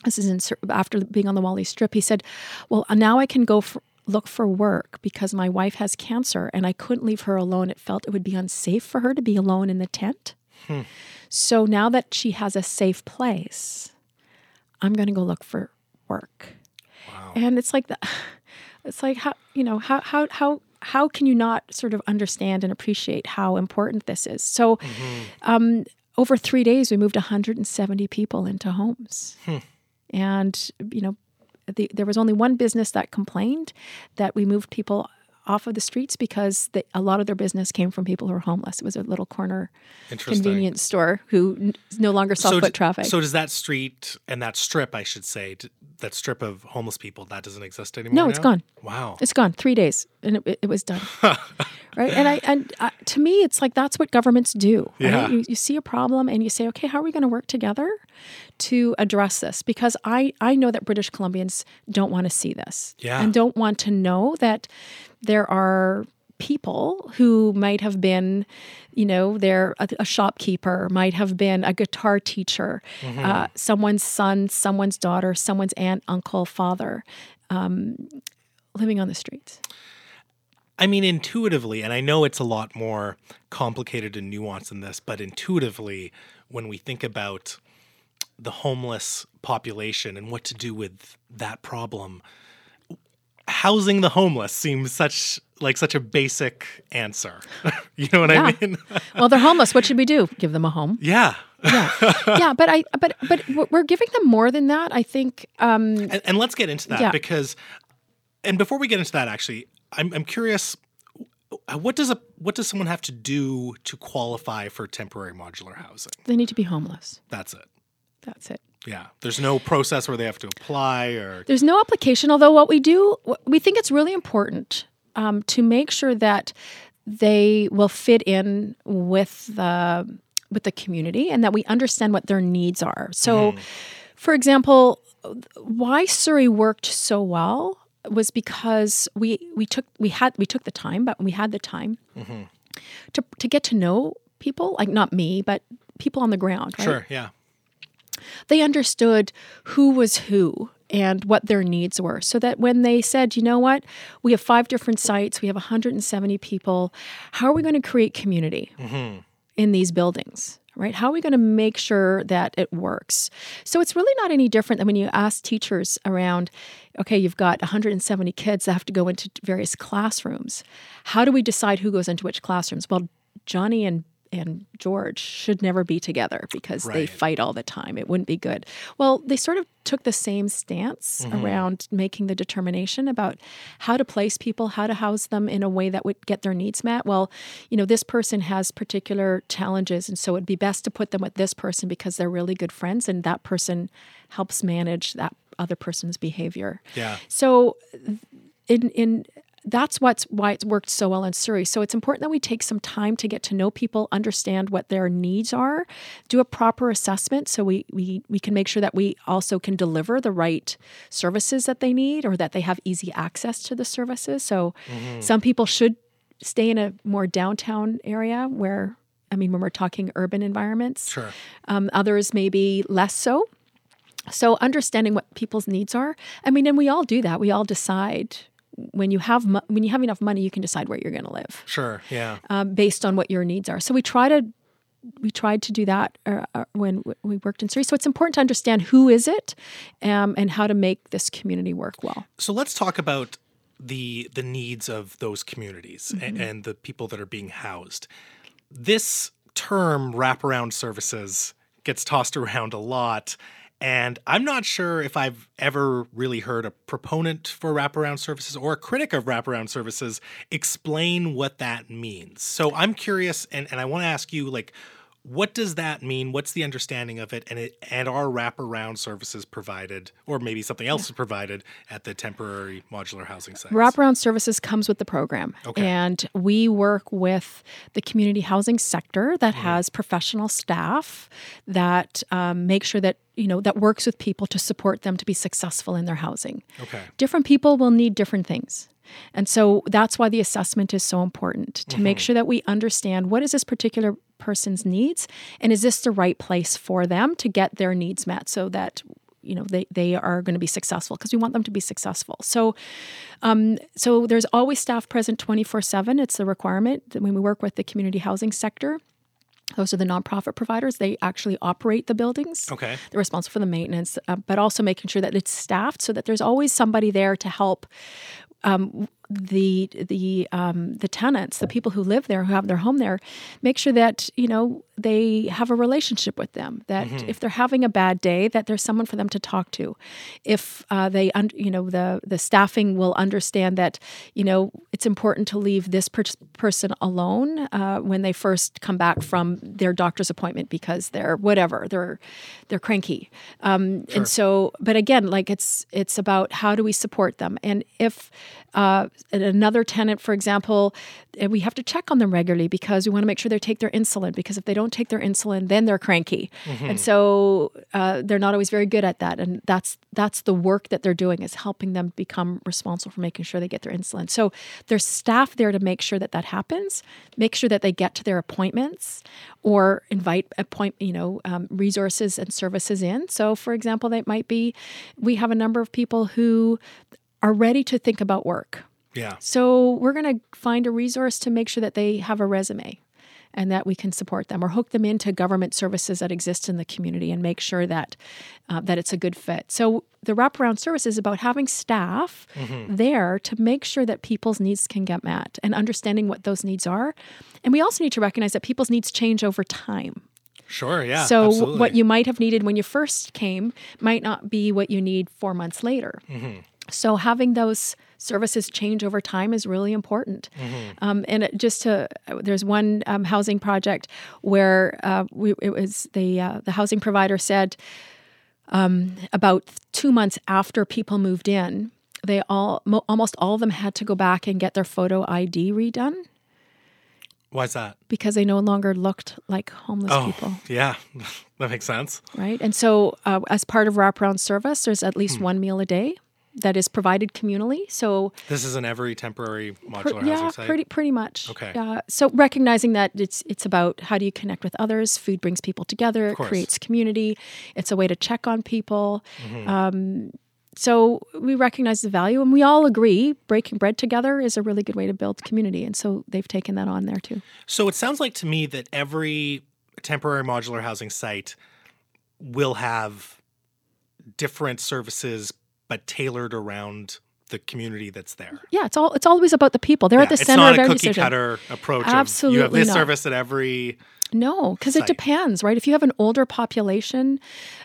This is in, after being on the Whalley Strip. He said, "Well, now I can go for, look for work because my wife has cancer and I couldn't leave her alone. It felt it would be unsafe for her to be alone in the tent. Hmm. So now that she has a safe place, I'm going to go look for work." And it's like that. It's like how you know how how how how can you not sort of understand and appreciate how important this is? So, mm-hmm. um, over three days, we moved 170 people into homes, hmm. and you know, the, there was only one business that complained that we moved people off of the streets because they, a lot of their business came from people who were homeless. It was a little corner convenience store who n- no longer saw so, foot d- traffic. so does that street and that strip, I should say, d- that strip of homeless people, that doesn't exist anymore? No, it's now? gone. Wow. It's gone. Three days, and it, it, it was done. right, and I and uh, to me, it's like that's what governments do. Right? Yeah. You, you see a problem, and you say, okay, how are we going to work together to address this? Because I I know that British Columbians don't want to see this, Yeah. and don't want to know that there are people who might have been, you know, they're a, a shopkeeper, might have been a guitar teacher, uh, someone's son, someone's daughter, someone's aunt, uncle, father, um, living on the streets. I mean, intuitively, and I know it's a lot more complicated and nuanced than this, but intuitively, when we think about the homeless population and what to do with that problem, housing the homeless seems such like such a basic answer. you know what Yeah. I mean? Well, they're homeless. What should we do? Give them a home. yeah. Yeah, yeah, but I, but but we're giving them more than that. I think. Um, And, and let's get into that Yeah. because, and before we get into that, actually, I'm, I'm curious. What does a what does someone have to do to qualify for temporary modular housing? they need to be homeless. That's it. That's it. Yeah. There's no process where they have to apply or There's no application, although what we do, we think it's really important um, to make sure that they will fit in with the with the community and that we understand what their needs are. So, for example, why Surrey worked so well was because we we took we had we took the time, but we had the time to to get to know people, like not me, but people on the ground. Right? sure. Yeah. They understood who was who and what their needs were so that when they said you know what? We have five different sites we have 170 people how are we going to create community mm-hmm. in these buildings right? How are we going to make sure that it works? So it's really not any different than when you ask teachers around okay you've got 170 kids that have to go into various classrooms. How do we decide who goes into which classrooms? Well johnny and and George should never be together because they fight all the time. It wouldn't be good. Well, they sort of took the same stance mm-hmm. around making the determination about how to place people, how to house them in a way that would get their needs met. Well, you know, this person has particular challenges, and so it'd be best to put them with this person because they're really good friends, and that person helps manage that other person's behavior. Yeah. So in in that's what's why it's worked so well in Surrey. So it's important that we take some time to get to know people, understand what their needs are, do a proper assessment so we we we can make sure that we also can deliver the right services that they need or that they have easy access to the services. So some people should stay in a more downtown area where I mean when we're talking urban environments. Sure. Um, others maybe less so. So understanding what people's needs are. I mean, and we all do that. We all decide when you have mo- when you have enough money, you can decide where you're going to live Sure. Yeah. um, based on what your needs are. So we try to we tried to do that uh, uh, when we worked in Surrey. So it's important to understand who is it um, and how to make this community work well. So let's talk about the the needs of those communities Mm-hmm. and the people that are being housed. This term wraparound services gets tossed around a lot. And I'm not sure if I've ever really heard a proponent for wraparound services or a critic of wraparound services explain what that means. So I'm curious, and, and I want to ask you, like, What does that mean? What's the understanding of it? And it and are wraparound services provided, or maybe something else is provided at the temporary modular housing sites? Wraparound services comes with the program. Okay. And we work with the community housing sector that Mm-hmm. has professional staff that um, make sure that, you know, that works with people to support them to be successful in their housing. Okay. Different people will need different things. And so that's why the assessment is so important to Mm-hmm. make sure that we understand what is this particular person's needs? And is this the right place for them to get their needs met so that you know they, they are going to be successful? Because we want them to be successful. So um, so there's always staff present 24-7 it's the requirement that when we work with the community housing sector those are the nonprofit providers. They actually operate the buildings. Okay. they're responsible for the maintenance, uh, but also making sure that it's staffed so that there's always somebody there to help um, the the um, the tenants, the people who live there, who have their home there, make sure that you know they have a relationship with them. That if they're having a bad day, that there's someone for them to talk to. If uh, they, un- you know, the the staffing will understand that you know it's important to leave this per- person alone uh, when they first come back from their doctor's appointment because they're whatever they're they're cranky. Um, And so, but again, like it's it's about how do we support them, and if uh, another tenant, for example, we have to check on them regularly because we want to make sure they take their insulin. Because if they don't take their insulin, then they're cranky, and so uh, they're not always very good at that. And that's that's the work that they're doing is helping them become responsible for making sure they get their insulin. So there's staff there to make sure that that happens, make sure that they get to their appointments, or invite appoint you know um, resources and services in. So for example, that might be we have a number of people who are ready to think about work. Yeah. So we're going to find a resource to make sure that they have a resume and that we can support them or hook them into government services that exist in the community and make sure that uh, that it's a good fit. So the wraparound service is about having staff there to make sure that people's needs can get met and understanding what those needs are. And we also need to recognize that people's needs change over time. Sure. Yeah. So absolutely. what you might have needed when you first came might not be what you need four months later. Mm-hmm. So having those services change over time is really important. Mm-hmm. Um, and it, just to, there's one um, housing project where uh, we, it was the uh, the housing provider said um, about two months after people moved in, they all mo- almost all of them had to go back and get their photo ID redone Why's that? because they no longer looked like homeless Oh, people. yeah. that makes sense. right? And so, uh, as part of wraparound service, there's at Hmm. least one meal a day that is provided communally. So, This is in every temporary modular yeah, housing site. pretty pretty much. Okay. Yeah. So recognizing that it's it's about how do you connect with others. Food brings people together. It creates community. It's a way to check on people. Mm-hmm. Um, so we recognize the value, and we all agree breaking bread together is a really good way to build community. And so they've taken that on there too. So it sounds like to me that every temporary modular housing site will have different services, but tailored around the community that's there. Yeah, it's all it's always about the people. They're at Yeah, the it's center not of a every cookie decision. cutter approach. Absolutely, Of, you have this not. service at every. No, because it depends, right? If you have an older population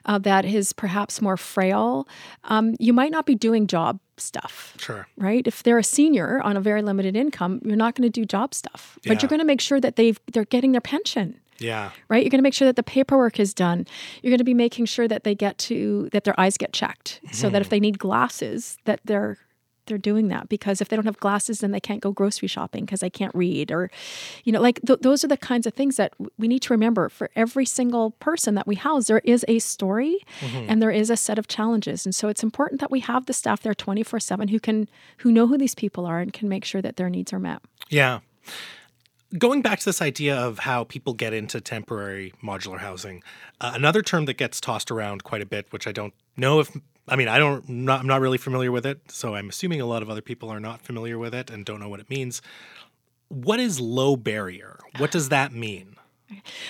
uh, that is perhaps more frail, um, you might not be doing job stuff, Sure. right? If they're a senior on a very limited income, you're not going to do job stuff, but you're going to make sure that they've they're getting their pension. Yeah. Right, you're going to make sure that the paperwork is done. You're going to be making sure that they get to that their eyes get checked, so that if hmm. they need glasses, that they're they're doing that because if they don't have glasses, then they can't go grocery shopping because they can't read, or you know, like th- those are the kinds of things that w- we need to remember. For every single person that we house, there is a story, mm-hmm. and there is a set of challenges, and so it's important that we have the staff there 24 seven who can who know who these people are and can make sure that their needs are met. Yeah. Going back to this idea of how people get into temporary modular housing, uh, another term that gets tossed around quite a bit, which I don't know if I mean I don't not, I'm not really familiar with it, so I'm assuming a lot of other people are not familiar with it and don't know what it means. What is low barrier? What does that mean?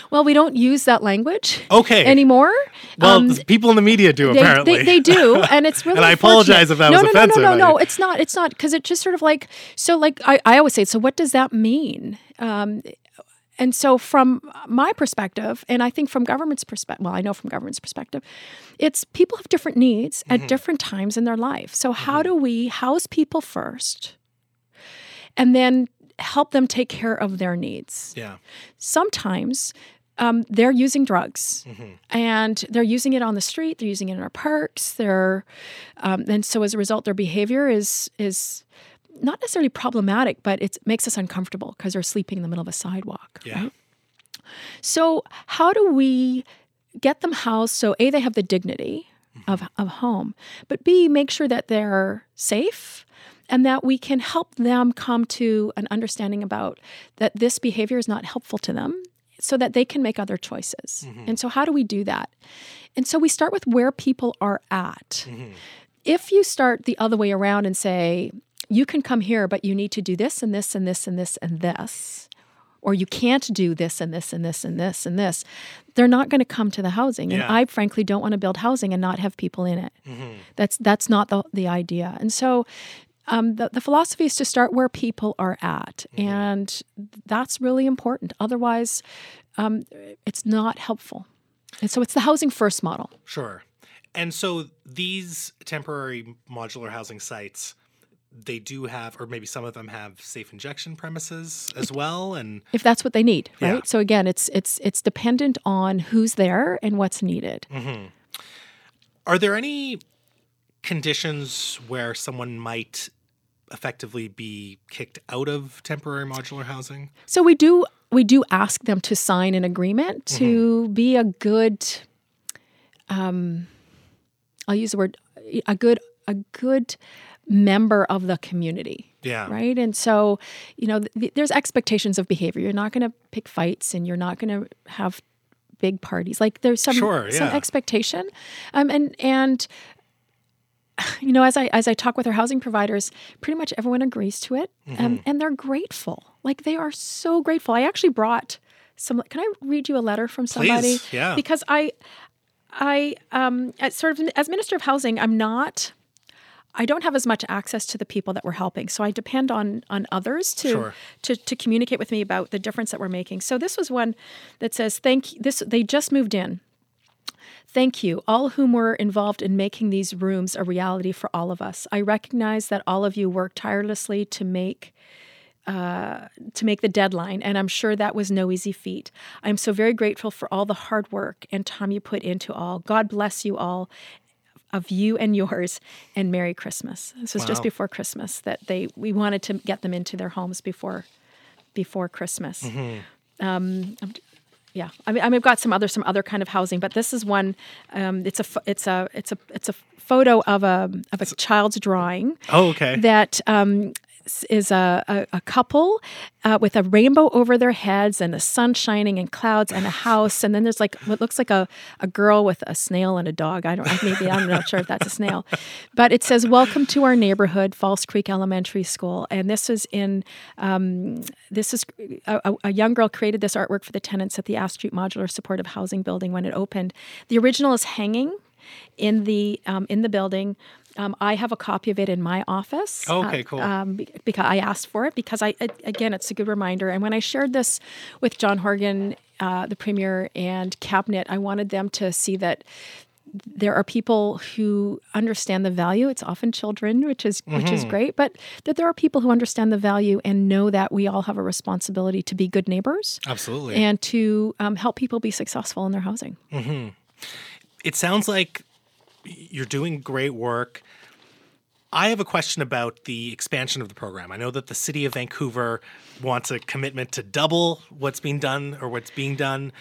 Well, we don't use that language Okay. anymore. Well, Um, people in the media do they, apparently. they, they do and it's really And I apologize if that no, was no, offensive. no no no I- no it's not it's not because it just sort of like so like I, I always say so what does that mean um, and so from my perspective and i think from government's perspective well i know from government's perspective it's people have different needs Mm-hmm. at different times in their life so how do we house people first and then help them take care of their needs yeah. sometimes um, they're using drugs and they're using it on the street they're using it in our parks they're um, and so as a result their behavior is is not necessarily problematic but it makes us uncomfortable because they're sleeping in the middle of a sidewalk Yeah. right? So how do we get them housed so a they have the dignity mm-hmm. of, of home but b make sure that they're safe and that we can help them come to an understanding about that this behavior is not helpful to them so that they can make other choices. Mm-hmm. And so how do we do that? And so we start with where people are at. Mm-hmm. If you start the other way around and say you can come here but you need to do this and this and this and this and this or you can't do this and this and this and this and this, they're not going to come to the housing. And I frankly don't want to build housing and not have people in it. That's that's not the the idea. And so um, the, the philosophy is to start where people are at, and that's really important. Otherwise, um, it's not helpful. And so it's the housing first model. Sure. And so these temporary modular housing sites, they do have, or maybe some of them have safe injection premises as well. And if that's what they need, right? Yeah. So again, it's it's it's dependent on who's there and what's needed. are there any conditions where someone might effectively be kicked out of temporary modular housing? So we do we do ask them to sign an agreement to be a good um I'll use the word a good a good member of the community. Yeah. Right. And so, you know, th- there's expectations of behavior. You're not going to pick fights and you're not going to have big parties. Like there's some Sure, some expectation. Um and and you know, as I as I talk with our housing providers, pretty much everyone agrees to it, Mm-hmm. um, and they're grateful. Like they are so grateful. I actually brought some. Can I read you a letter from somebody? Please, yeah. Because I, I um, as sort of as minister of housing, I'm not. I don't have as much access to the people that we're helping, so I depend on on others to Sure. to, to communicate with me about the difference that we're making. So this was one that says, "Thank this." They just moved in. Thank you, all whom were involved in making these rooms a reality for all of us. I recognize that all of you worked tirelessly to make uh, to make the deadline, and I'm sure that was no easy feat. I'm so very grateful for all the hard work and time you put into all. God bless you all, of you and yours, and Merry Christmas. This was just before Christmas that they we wanted to get them into their homes before before Christmas. Um, I'm- yeah, I mean, I've got some other some other kind of housing, but this is one. Um, it's a it's a it's a it's a photo of a of a child's drawing Oh, okay. that um, is a, a, a couple uh, with a rainbow over their heads and the sun shining and clouds and a house. And then there's like what looks like a, a girl with a snail and a dog. I don't know, maybe I'm not sure if that's a snail, but it says "Welcome to our neighborhood, False Creek Elementary School." And this is in um, this is a, a- a young girl created this artwork for the tenants at the Ash Street Modular Supportive Housing Building when it opened. The original is hanging in the um, in the building. Um, I have a copy of it in my office. Oh, okay, uh, cool. Um, because I asked for it because I again it's a good reminder. And when I shared this with John Horgan, uh, the premier and cabinet, I wanted them to see that there are people who understand the value. It's often children, which is which Mm-hmm. is great, but that there are people who understand the value and know that we all have a responsibility to be good neighbors Absolutely. and to um, help people be successful in their housing. it sounds like you're doing great work. I have a question about the expansion of the program. I know that the city of Vancouver wants a commitment to double what's being done or what's being done.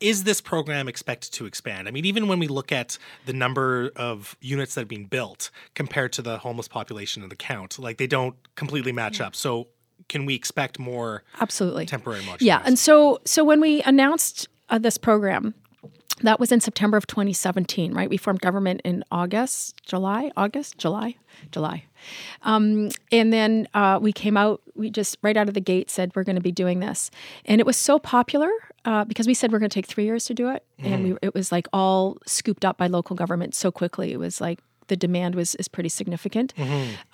Is this program expected to expand? I mean, even when we look at the number of units that have been built compared to the homeless population in the count, like they don't completely match up. So, can we expect more Absolutely. temporary modular? Yeah, and so so when we announced uh, this program, that was in September of 2017, right? We formed government in August, July, August, July, July, um, and then uh, we came out. We just right out of the gate said we're going to be doing this, and it was so popular. Uh, because we said we're going to take three years to do it, and we, it was like all scooped up by local government so quickly. It was like the demand was is pretty significant.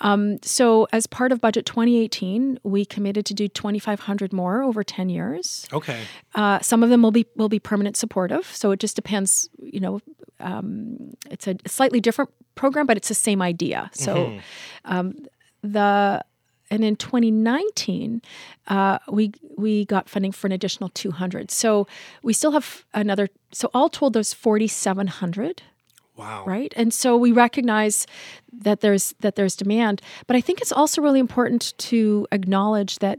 Um, so, as part of Budget 2018, we committed to do 2,500 more over 10 years. okay. Uh, some of them will be will be permanent supportive. So it just depends. You know, um, it's a slightly different program, but it's the same idea. So um, the and in 2019, uh, we we got funding for an additional 200. So we still have another. So all told, there's 4,700 Wow. right? And so we recognize that there's that there's demand. But i think it's also really important to acknowledge that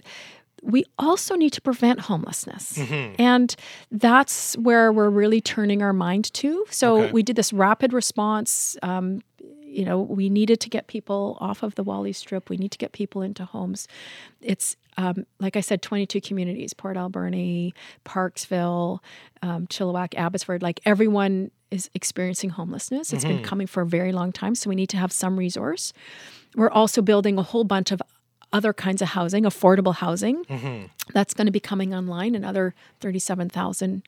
we also need to prevent homelessness. And that's where we're really turning our mind to. So Okay. we did this rapid response um, you know we needed to get people off of the Whalley strip. We need to get people into homes. It's um, like i said 22 communities port alberni parksville um, chilliwack abbotsford like everyone is experiencing homelessness. It's been coming for a very long time so we need to have some resource. We're also building a whole bunch of other kinds of housing affordable housing that's going to be coming online another 37000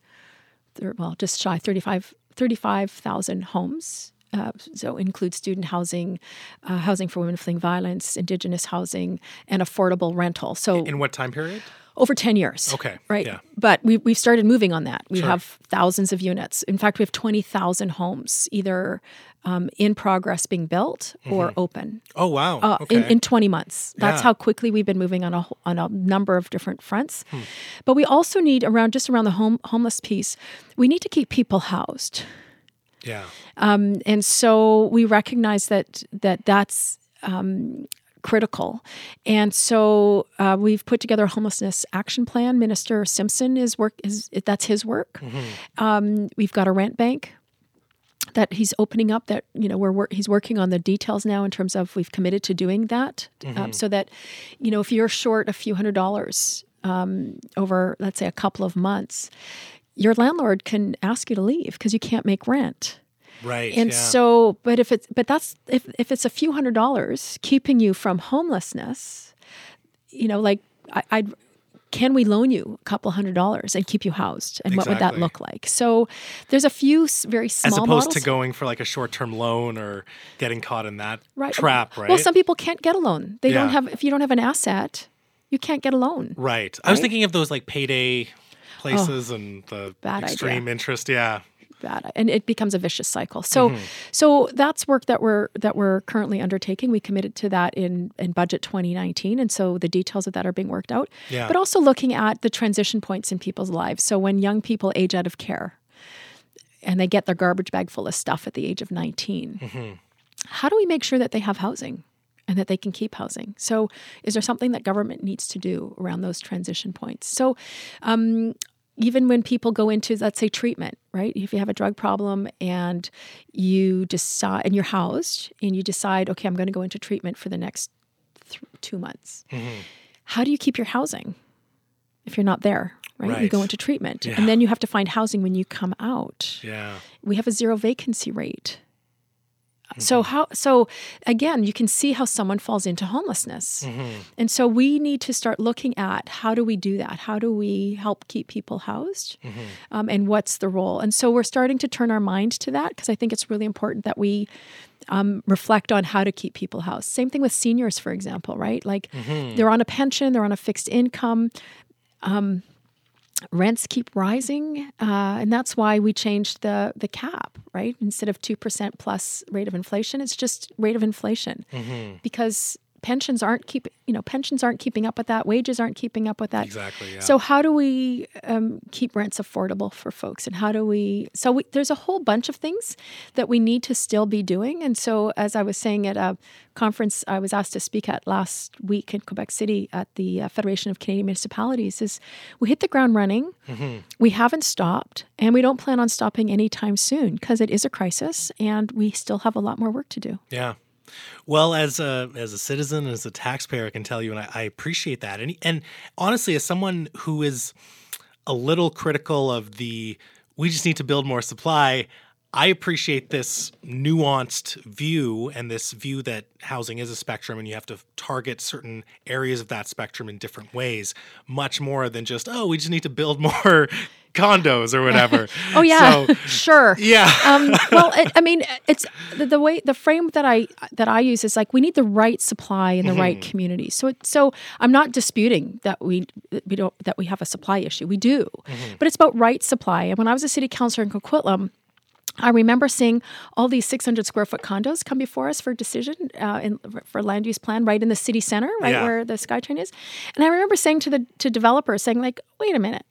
well, just shy 35 35,000 homes. Uh, so include student housing, uh, housing for women fleeing violence, indigenous housing, and affordable rental. So In what time period? over 10 years. Okay, Right. yeah. But we, we've started moving on that. We Sure. have thousands of units. In fact, we have 20,000 homes either um, in progress being built or open Oh wow. uh, Mm-hmm. okay. in, in 20 months. That's Yeah. how quickly we've been moving on a on a number of different fronts. Hmm. But we also need around just around the home homeless piece, we need to keep people housed. Yeah. Um, and so we recognize that that that's um, critical. And so uh, we've put together a homelessness action plan. Minister Simpson is work is that's his work. Um, we've got a rent bank that he's opening up that you know we're wor- he's working on the details now in terms of we've committed to doing that um, so that you know if you're short a few hundred dollars um, over let's say a couple of months your landlord can ask you to leave because you can't make rent Right. and yeah. so but if it's but that's if, if it's a few hundred dollars keeping you from homelessness you know like I, i'd can we loan you a couple hundred dollars and keep you housed and what would that look like so there's a few very small as opposed models to going for like a short-term loan or getting caught in that right. trap, right? well some people can't get a loan they don't have if you don't have an asset you can't get a loan right. I was thinking of those like payday places and the bad idea. extreme interest. Yeah. bad and it becomes a vicious cycle so Mm-hmm. so that's work that we're that we're currently undertaking we committed to that in in budget 2019 and so the details of that are being worked out Yeah. but also looking at the transition points in people's lives so when young people age out of care and they get their garbage bag full of stuff at the age of 19 Mm-hmm. how do we make sure that they have housing and that they can keep housing so is there something that government needs to do around those transition points so um, even when people go into let's say treatment right? If you have a drug problem and you decide and you're housed and you decide okay i'm going to go into treatment for the next th- two months. Mm-hmm. How do you keep your housing if you're not there right, you go into treatment Yeah. and then you have to find housing when you come out. Yeah. we have a zero vacancy rate so how so again you can see how someone falls into homelessness. And so we need to start looking at how do we do that? How do we help keep people housed? Um, and what's the role? And so we're starting to turn our mind to that because i think it's really important that we um, reflect on how to keep people housed. Same thing with seniors for example right? Like they're on a pension they're on a fixed income rents keep rising, uh, and that's why we changed the the cap. Right, instead of two percent plus rate of inflation, it's just rate of inflation. Mm-hmm. Because pensions aren't keep you know pensions aren't keeping up with that, wages aren't keeping up with that. Exactly. Yeah. So how do we um, keep rents affordable for folks, and how do we? So we, there's a whole bunch of things that we need to still be doing. And so, as I was saying at a conference I was asked to speak at last week in Quebec City at the uh, Federation of Canadian Municipalities, is we hit the ground running. We haven't stopped, and we don't plan on stopping anytime soon because it is a crisis, and we still have a lot more work to do. Yeah. Well, as a as a citizen, as a taxpayer, I can tell you, and I, I appreciate that. And and honestly, as someone who is a little critical of the, we just need to build more supply. I appreciate this nuanced view and this view that housing is a spectrum and you have to target certain areas of that spectrum in different ways, much more than just, oh, we just need to build more condos or whatever. Oh yeah, So, sure. yeah. um, well, it, I mean, it's the, the way the frame that I that I use is like we need the right supply in the right community. So, it, so I'm not disputing that we we don't that we have a supply issue. We do, but it's about right supply. And when I was a city councilor in Coquitlam. I remember seeing all these 600 square foot condos come before us for decision uh, in, for land use plan right in the city center, right Yeah. where the SkyTrain is. And I remember saying to the to developers, saying like, "Wait a minute,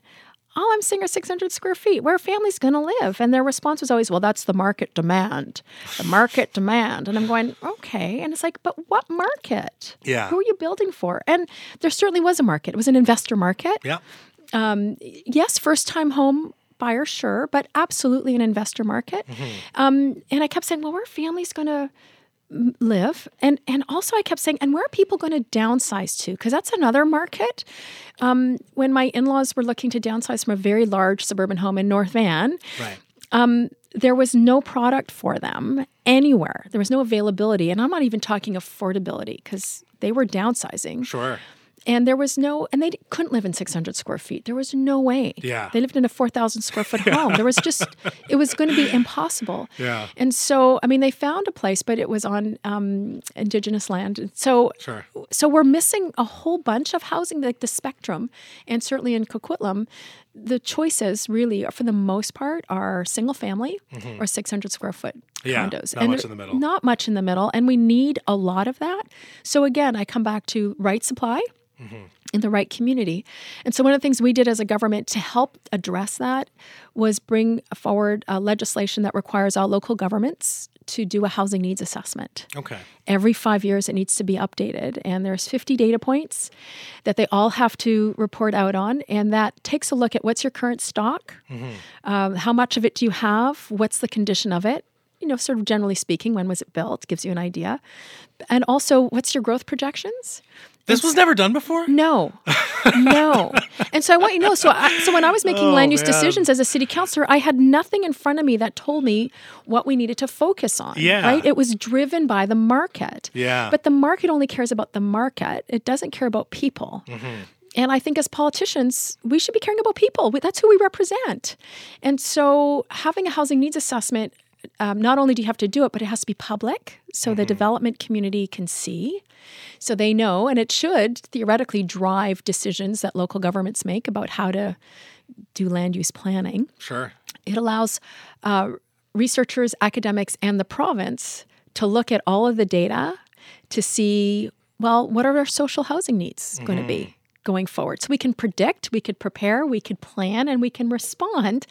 all I'm seeing are 600 square feet. Where are families going to live?" And their response was always, "Well, that's the market demand, the market demand." And I'm going, "Okay." And it's like, "But what market? Yeah. Who are you building for?" And there certainly was a market. It was an investor market Yeah. Um, yes, first time home buyer, sure, but absolutely an investor market. Um, and I kept saying, well, where are families going to live? And and also I kept saying, and where are people going to downsize to? Because that's another market. Um, when my in laws were looking to downsize from a very large suburban home in North Van, Right. there was no product for them anywhere. There was no availability. And I'm not even talking affordability because they were downsizing. Sure. And there was no, and they couldn't live in 600 square feet. There was no way. Yeah. They lived in a 4,000 square foot home. There was just, it was going to be impossible. Yeah. And so, I mean, they found a place, but it was on um, indigenous land. So, Sure. so we're missing a whole bunch of housing, like the spectrum. And certainly in Coquitlam, the choices really, for the most part, are single family or 600 square foot Mm-hmm. Yeah, condos. not and much in the middle. Not much in the middle. And we need a lot of that. So again, I come back to right supply in the right community. And so, one of the things we did as a government to help address that was bring forward uh, legislation that requires all local governments to do a housing needs assessment. Okay. Every five years, it needs to be updated, and there's 50 data points that they all have to report out on, and that takes a look at what's your current stock, um, how much of it do you have, what's the condition of it, you know, sort of generally speaking, when was it built, gives you an idea, and also what's your growth projections. This was never done before? No, no. And so I want you to know. So, I, so when I was making Oh, land use man. decisions as a city councilor, I had nothing in front of me that told me what we needed to focus on. Yeah. Right. It was driven by the market. Yeah. But the market only cares about the market. It doesn't care about people. Mm-hmm. And I think as politicians, we should be caring about people. That's who we represent. And so having a housing needs assessment, um, not only do you have to do it, but it has to be public so Mm-hmm. the development community can see. So they know, and it should theoretically drive decisions that local governments make about how to do land use planning. Sure. It allows uh, researchers, academics, and the province to look at all of the data to see, well, what are our social housing needs going to be going forward? So we can predict, we could prepare, we could plan, and we can respond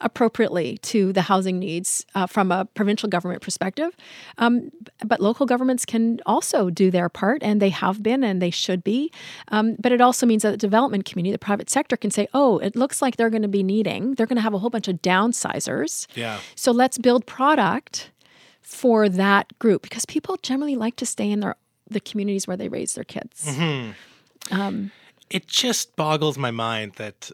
appropriately to the housing needs uh, from a provincial government perspective. Um, but local governments can also do their part, and they have been, and they should be. Um, but it also means that the development community, the private sector, can say, oh, it looks like they're going to be needing, they're going to have a whole bunch of downsizers. Yeah. So let's build product for that group because people generally like to stay in their the communities where they raise their kids. It just boggles my mind that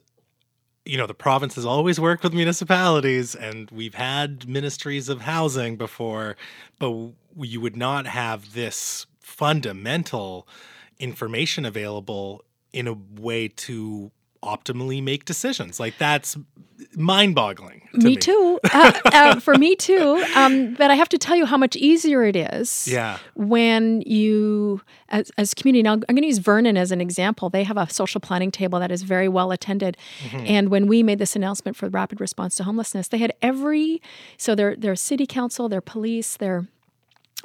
you know the province has always worked with municipalities and we've had ministries of housing before but you would not have this fundamental information available in a way to optimally make decisions like that's mind-boggling to me, too. Uh, uh, for me too. Um, but I have to tell you how much easier it is. Yeah. When you, as, as community, now I'm going to use Vernon as an example. They have a social planning table that is very well attended. And when we made this announcement for rapid response to homelessness, they had every, so their their city council, their police, their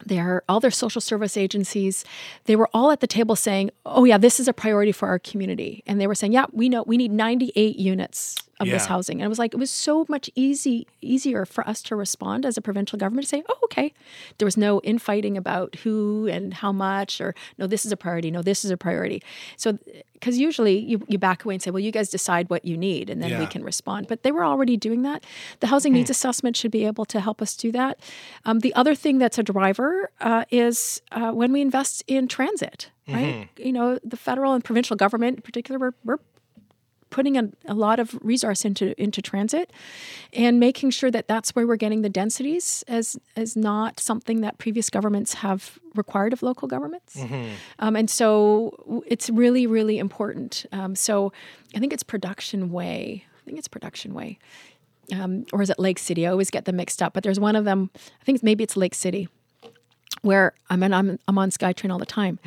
their all their social service agencies. They were all at the table saying oh yeah this is a priority for our community. And they were saying yeah we know we need 98 units of this housing. And it was like it was so much easy easier for us to respond as a provincial government to say oh okay. There was no infighting about who and how much or no this is a priority. No this is a priority. So because usually you, you back away and say well you guys decide what you need and then we can respond. But they were already doing that. The housing needs assessment should be able to help us do that. Um, the other thing that's a driver uh, is uh, when we invest in transit right? You know the federal and provincial government in particular we're, we're putting a, a lot of resource into into transit and making sure that that's where we're getting the densities as as not something that previous governments have required of local governments. Um, and so it's really really important. Um, so i think it's production way i think it's production way. Um, or is it lake city? I always get them mixed up but there's one of them i think maybe it's lake city where i'm, I'm, I'm on skytrain all the time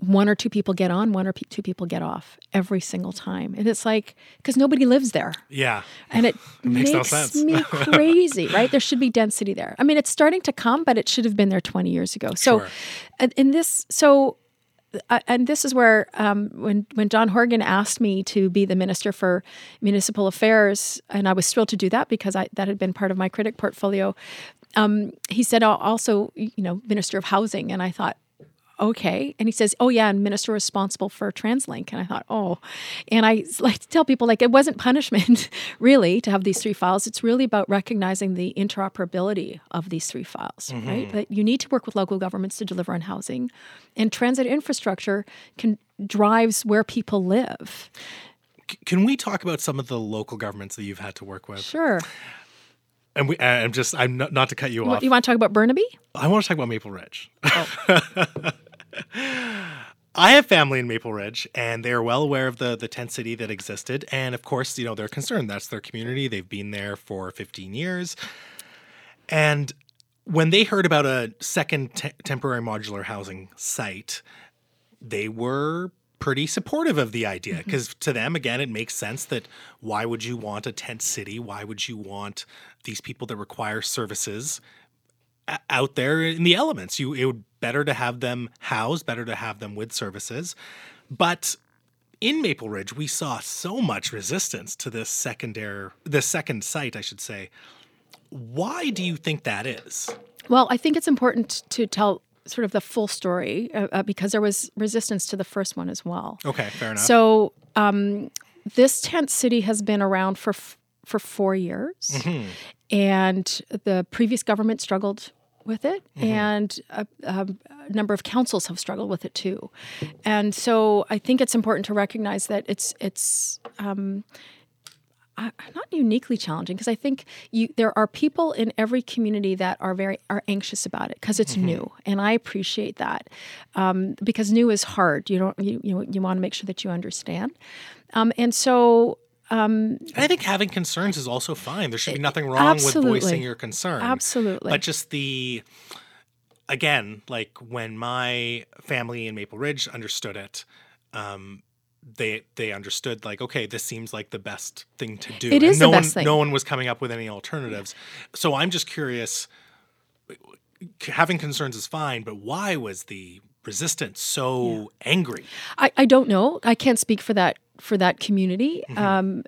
one or two people get on, one or pe- two people get off every single time. And it's like, because nobody lives there. Yeah. And it, makes makes, no sense. me crazy, right? There should be density there. I mean, it's starting to come, but it should have been there 20 years ago. So, Sure. and in this, so, uh, and this is where um, when when John Horgan asked me to be the minister for municipal affairs, and I was thrilled to do that because I, that had been part of my critic portfolio. Um, he said, also, you know, minister of housing," and I thought, okay. And he says, oh yeah, and minister responsible for TransLink. And I thought, oh, and I like to tell people like it wasn't punishment really to have these three files. It's really about recognizing the interoperability of these three files, mm-hmm. right? That you need to work with local governments to deliver on housing, and transit infrastructure can drives where people live. C- Can we talk about some of the local governments that you've had to work with? Sure. And we, I'm just, I'm not, not to cut you You, off. you want to talk about Burnaby? I want to talk about Maple Ridge. Oh. I have family in Maple Ridge, and they are well aware of the the tent city that existed. And of course, you know they're concerned. That's their community. They've been there for 15 years. And when they heard about a second te- temporary modular housing site, they were pretty supportive of the idea mm-hmm. because to them again it makes sense that why would you want a tent city why would you want these people that require services uh, out there in the elements you it would better to have them housed better to have them with services. But in Maple Ridge we saw so much resistance to this secondary this second site I should say. Why do you think that is? Well, I think it's important to tell sort of the full story uh, uh, because there was resistance to the first one as well. okay fair enough. So um, this tent city has been around for f- for four years, Mm-hmm. and the previous government struggled with it, Mm-hmm. and a, a number of councils have struggled with it too. And so I think it's important to recognize that it's it's. Um, not uniquely challenging because I think you there are people in every community that are very are anxious about it because it's new and I appreciate that um, because new is hard you don't you you, you want to make sure that you understand um, and so And I think having concerns is also fine. There should be nothing wrong with voicing your concern. Absolutely. But just the again, like when my family in Maple Ridge understood it, um, they they understood like, okay, this seems like the best thing to do. It And is the no best one thing. no one was coming up with any alternatives. So I'm just curious having concerns is fine, but why was the resistance so angry? I, I don't know. I can't speak for that for that community. Mm-hmm. Um,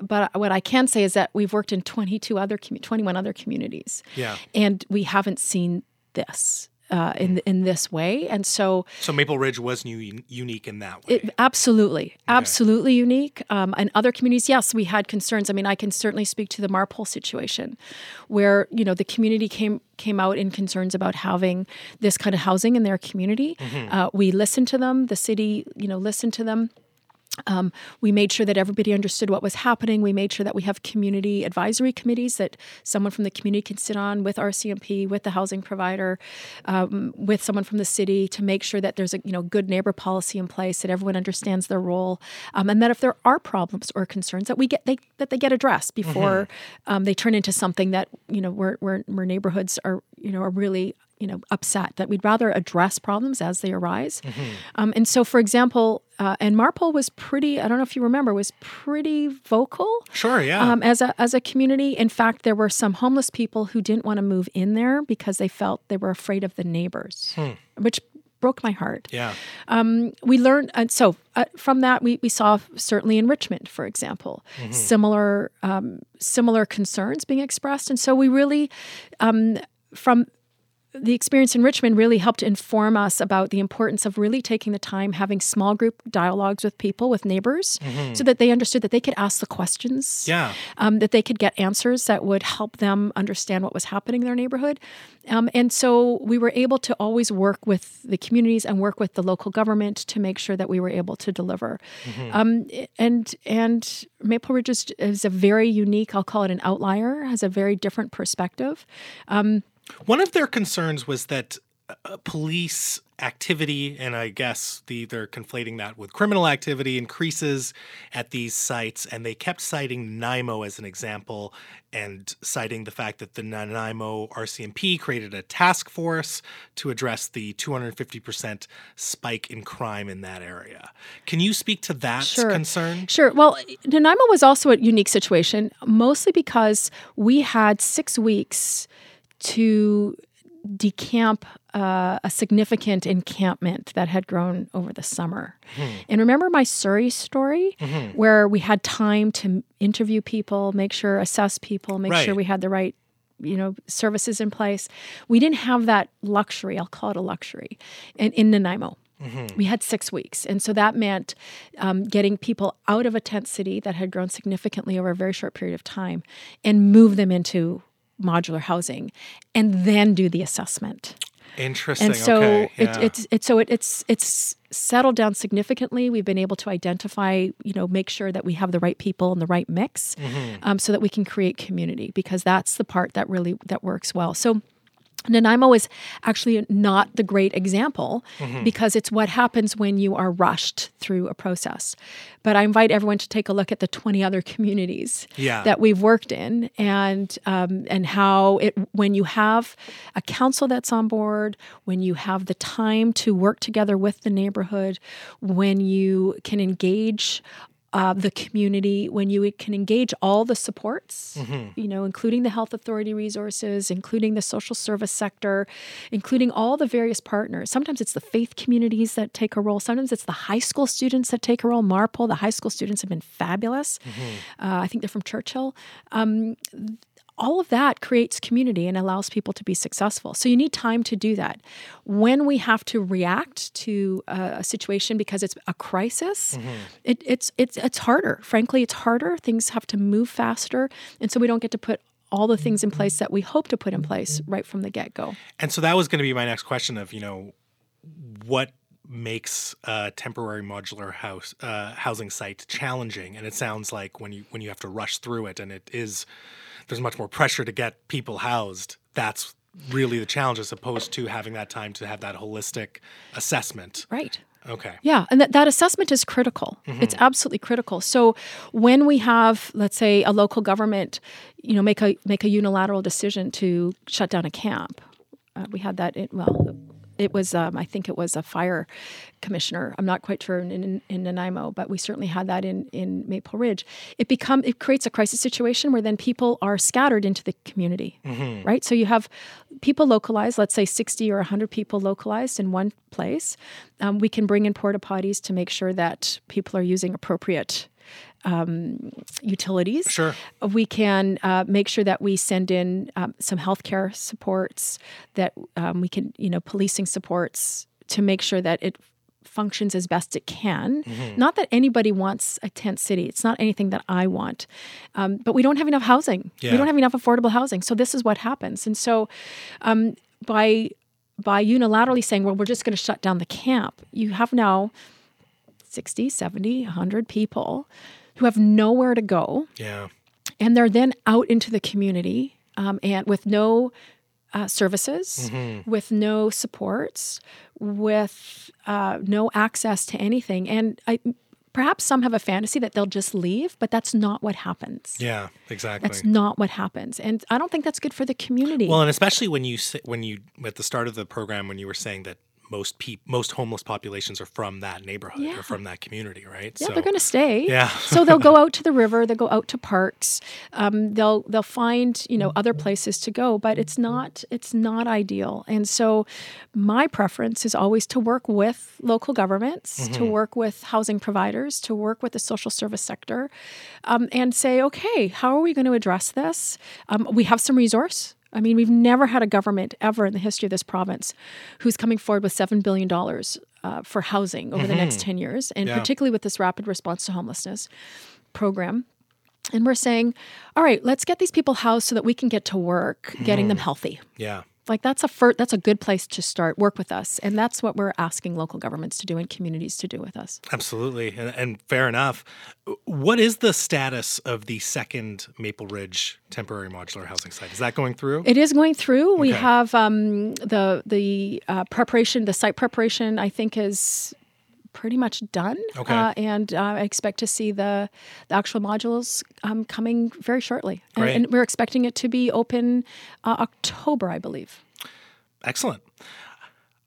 but what I can say is that we've worked in 22 other commu- 21 other communities. Yeah. And we haven't seen this uh, in in this way. And so So Maple Ridge was new, unique in that way. it, absolutely, absolutely unique. Um, and other communities, yes, we had concerns. I mean, I can certainly speak to the Marpole situation, where you know the community came came out in concerns about having this kind of housing in their community. Uh, we listened to them. The city, you know, listened to them. Um, we made sure that everybody understood what was happening. We made sure that we have community advisory committees that someone from the community can sit on with RCMP, with the housing provider, um, with someone from the city to make sure that there's a you know good neighbor policy in place, that everyone understands their role, um, and that if there are problems or concerns, that we get they that they get addressed before um, they turn into something that you know where, where where neighborhoods are you know are really you know upset that we'd rather address problems as they arise. Um, and so for example uh, and marpole was pretty i don't know if you remember was pretty vocal Sure, yeah. um, as a as a community. In fact there were some homeless people who didn't want to move in there because they felt they were afraid of the neighbors which broke my heart. Yeah. we learned and so uh, from that we, we saw certainly in richmond for example similar um, similar concerns being expressed. And so we really um, from the experience in Richmond really helped inform us about the importance of really taking the time having small group dialogues with people, with neighbors, so that they understood that they could ask the questions, Yeah. um, that they could get answers that would help them understand what was happening in their neighborhood. Um, and so we were able to always work with the communities and work with the local government to make sure that we were able to deliver. Um, and and Maple Ridge is, is a very unique, I'll call it an outlier, has a very different perspective. One of their concerns was that uh, police activity, and I guess the, they're conflating that with criminal activity, increases at these sites. And they kept citing Nanaimo as an example and citing the fact that the Nanaimo RCMP created a task force to address the 250% spike in crime in that area. Can you speak to that Sure. concern? Sure. Well, Nanaimo was also a unique situation, mostly because we had six weeks to decamp uh, a significant encampment that had grown over the summer. And remember my Surrey story, where we had time to interview people, make sure, assess people, make sure we had the right you know services in place. We didn't have that luxury. I'll call it a luxury. In, in nanaimo. We had six weeks. And so that meant um, getting people out of a tent city that had grown significantly over a very short period of time and move them into modular housing and then do the assessment Interesting. and so okay. it, it's it's so it, it's it's settled down significantly. We've been able to identify, you know, make sure that we have the right people and the right mix, Mm-hmm. um, so that we can create community because that's the part that really that works well. So. Nanaimo is actually not the great example Mm-hmm. because it's what happens when you are rushed through a process. But I invite everyone to take a look at the 20 other communities Yeah. that we've worked in and um, and how it when you have a council that's on board when you have the time to work together with the neighborhood when you can engage uh, the community when you can engage all the supports you know including the health authority resources including the social service sector including all the various partners. Sometimes it's the faith communities that take a role. Sometimes it's the high school students that take a role. Marpole the high school students have been fabulous. Uh, i think they're from churchill. Um, all of that creates community and allows people to be successful. So you need time to do that. When we have to react to a, situation because it's a crisis, it, it's it's it's harder. Frankly, it's harder. Things have to move faster, and so we don't get to put all the things in place that we hope to put in place right from the get go. And so that was going to be my next question of, you know, what makes a temporary modular house uh, housing site challenging? And it sounds like when you when you have to rush through it and it is there's much more pressure to get people housed. That's really the challenge as opposed to having that time to have that holistic assessment. Right. Okay. Yeah, and that, that assessment is critical. It's absolutely critical. So when we have, let's say, a local government, you know, make a make a unilateral decision to shut down a camp, uh, we had that. In, well, it was um, I think it was a fire commissioner. I'm not quite sure in, in, in Nanaimo, but we certainly had that in in Maple Ridge. It become it creates a crisis situation where then people are scattered into the community, right? So you have people localized, let's say 60 or 100 people localized in one place. Um, we can bring in porta potties to make sure that people are using appropriate um, utilities. Sure. We can uh, make sure that we send in um, some healthcare supports, that um, we can, you know, policing supports to make sure that it functions as best it can. Mm-hmm. Not that anybody wants a tent city. It's not anything that I want. Um, but we don't have enough housing. Yeah. We don't have enough affordable housing. So this is what happens. And so um, by by unilaterally saying, well, we're just going to shut down the camp, you have now 60, 70, 100 people who have nowhere to go Yeah. and they're then out into the community um, and with no uh, services, with no supports, with uh, no access to anything, and I, perhaps some have a fantasy that they'll just leave, but that's not what happens. Yeah, exactly. That's not what happens, and I don't think that's good for the community. Well, and especially when you when you at the start of the program when you were saying that most peop, most homeless populations are from that neighborhood Yeah. or from that community, right? Yeah, they're going to stay. Yeah. so they'll go out to the river. They'll go out to parks. Um, they'll they'll find you know other places to go, but it's not it's not ideal. And so, my preference is always to work with local governments, to work with housing providers, to work with the social service sector, um, and say, okay, how are we going to address this? Um, we have some resource. I mean, we've never had a government ever in the history of this province who's coming forward with $7 billion uh, for housing over the next 10 years, and Yeah. particularly with this rapid response to homelessness program. And we're saying, all right, let's get these people housed so that we can get to work getting them healthy. Yeah. Like that's a fir- that's a good place to start. Work with us, and that's what we're asking local governments to do and communities to do with us. Absolutely, and, and fair enough. What is the status of the second Maple Ridge temporary modular housing site? Is that going through? It is going through. We have um, the the uh, preparation, the site preparation. I think is pretty much done. Okay. Uh, and uh, I expect to see the, the actual modules um, coming very shortly. And, Great. and we're expecting it to be open uh, October, I believe. Excellent.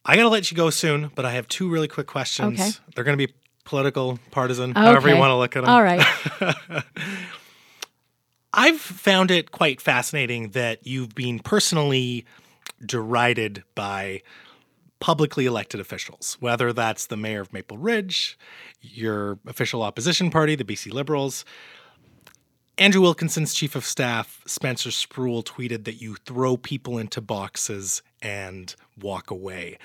I got to let you go soon, but I have two really quick questions. Okay. They're going to be political, partisan, however you want to look at them. All right. I've found it quite fascinating that you've been personally derided by publicly elected officials, whether that's the mayor of Maple Ridge, your official opposition party, the BC Liberals. Andrew Wilkinson's chief of staff, Spencer Sproule, tweeted that you throw people into boxes and walk away.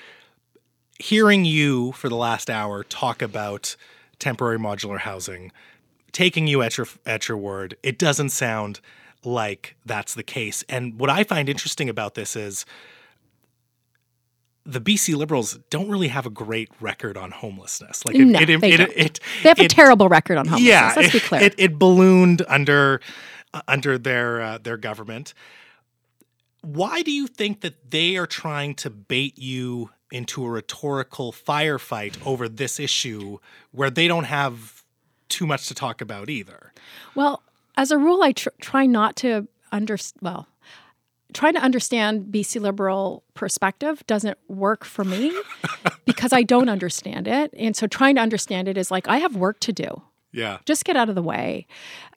Hearing you for the last hour talk about temporary modular housing, taking you at your at your word, it doesn't sound like that's the case. And what I find interesting about this is the BC Liberals don't really have a great record on homelessness. Like No, they don't. it, They have a terrible record on homelessness. yeah, let's be clear. It, it ballooned under uh, under their uh, their government. Why do you think that they are trying to bait you into a rhetorical firefight over this issue where they don't have too much to talk about either? Well, as a rule, I tr- try not to under well, trying to understand BC Liberal perspective doesn't work for me because I don't understand it, and so trying to understand it is like I have work to do. Yeah. Just get out of the way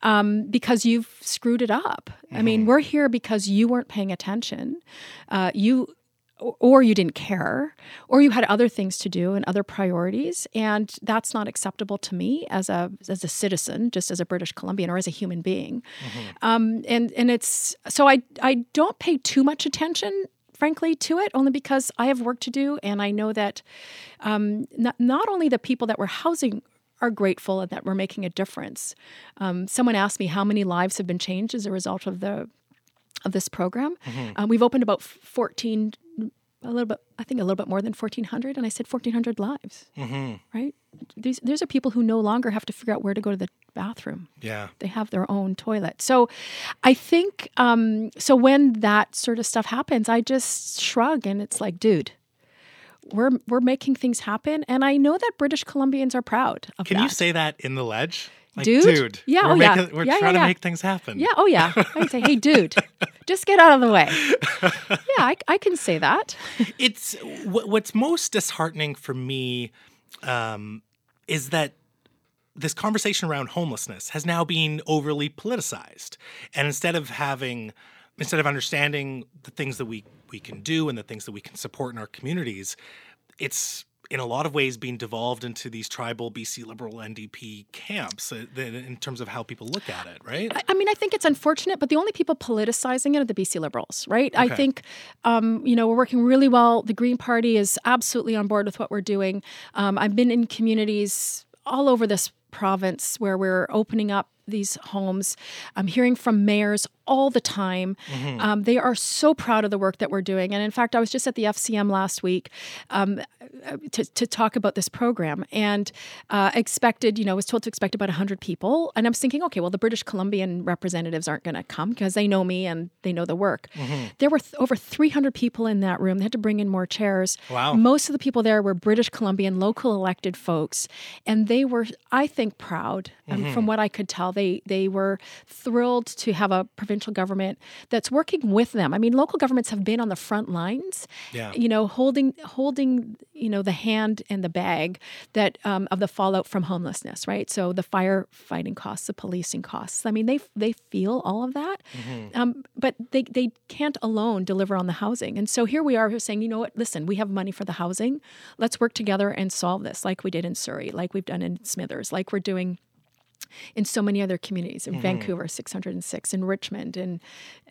um, because you've screwed it up. I mean, we're here because you weren't paying attention. Uh, you or- you didn't care, or you had other things to do and other priorities, and that's not acceptable to me as a as a citizen, just as a British Columbian or as a human being. Um, and and it's so I I don't pay too much attention, frankly, to it, only because I have work to do, and I know that um, not not only the people that we're housing are grateful and that we're making a difference. Um, someone asked me how many lives have been changed as a result of the of this program. Uh, we've opened about 14, a little bit, I think a little bit more than 1,400. And I said 1,400 lives, right? These, these are people who no longer have to figure out where to go to the bathroom. Yeah. They have their own toilet. So I think, um, so when that sort of stuff happens, I just shrug and it's like, dude, we're, we're making things happen. And I know that British Columbians are proud of Can that. you say that in the ledge? Like, Dude? Yeah, we're oh, yeah. making, we're Yeah, yeah, trying yeah. to make things happen. Yeah. Oh, yeah. I can say, hey, dude, just get out of the way. Yeah, I, I can say that. it's wh- what's most disheartening for me um, is that this conversation around homelessness has now been overly politicized and instead of having instead of understanding the things that we we can do and the things that we can support in our communities it's in a lot of ways being devolved into these tribal BC liberal NDP camps uh, in terms of how people look at it right I- I mean, I think it's unfortunate, but the only people politicizing it are the BC Liberals, right? I think, um, you know, we're working really well. The Green Party is absolutely on board with what we're doing. Um, I've been in communities all over this province where we're opening up these homes. I'm hearing from mayors all the time. Um, they are so proud of the work that we're doing. And in fact, I was just at the FCM last week um, to, to talk about this program and uh, expected, you know, was told to expect about 100 people. And I was thinking, okay, well, the British Columbian representatives aren't going to come because they know me and they know the work. There were th- over 300 people in that room. They had to bring in more chairs. Wow. Most of the people there were British Columbian local elected folks, and they were, I think, proud. Um, from what I could tell, they they were thrilled to have a provincial government that's working with them. I mean, local governments have been on the front lines, Yeah. you know, holding holding you know the hand and the bag that um, of the fallout from homelessness, right? So the firefighting costs, the policing costs. I mean, they they feel all of that, um, but they they can't alone deliver on the housing. And so here we are saying, you know what? Listen, we have money for the housing. Let's work together and solve this, like we did in Surrey, like we've done in Smithers, like we're doing in so many other communities. In Vancouver 606 in Richmond in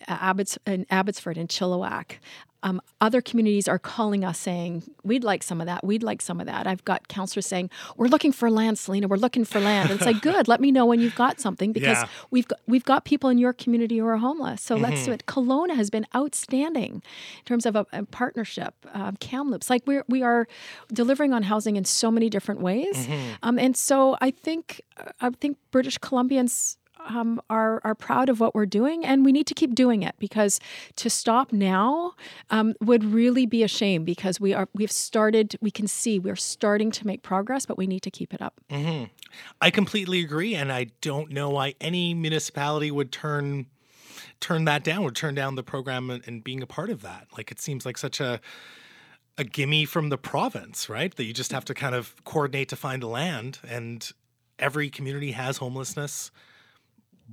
uh, Abbots in Abbotsford in Chilliwack um, other communities are calling us saying, we'd like some of that, we'd like some of that. I've got counselors saying, we're looking for land, Selina, we're looking for land. And it's like, good, let me know when you've got something because Yeah. we've got, we've got people in your community who are homeless. So let's do it. Kelowna has been outstanding in terms of a, a partnership. Um, Kamloops, like we're, we are delivering on housing in so many different ways. Um, and so I think, I think British Columbians um, are are proud of what we're doing, and we need to keep doing it because to stop now um, would really be a shame because we are we've started. We can see we're starting to make progress, but we need to keep it up. I completely agree, and I don't know why any municipality would turn turn that down, would turn down the program and, and being a part of that. Like it seems like such a a gimme from the province, right? That you just have to kind of coordinate to find the land, and every community has homelessness.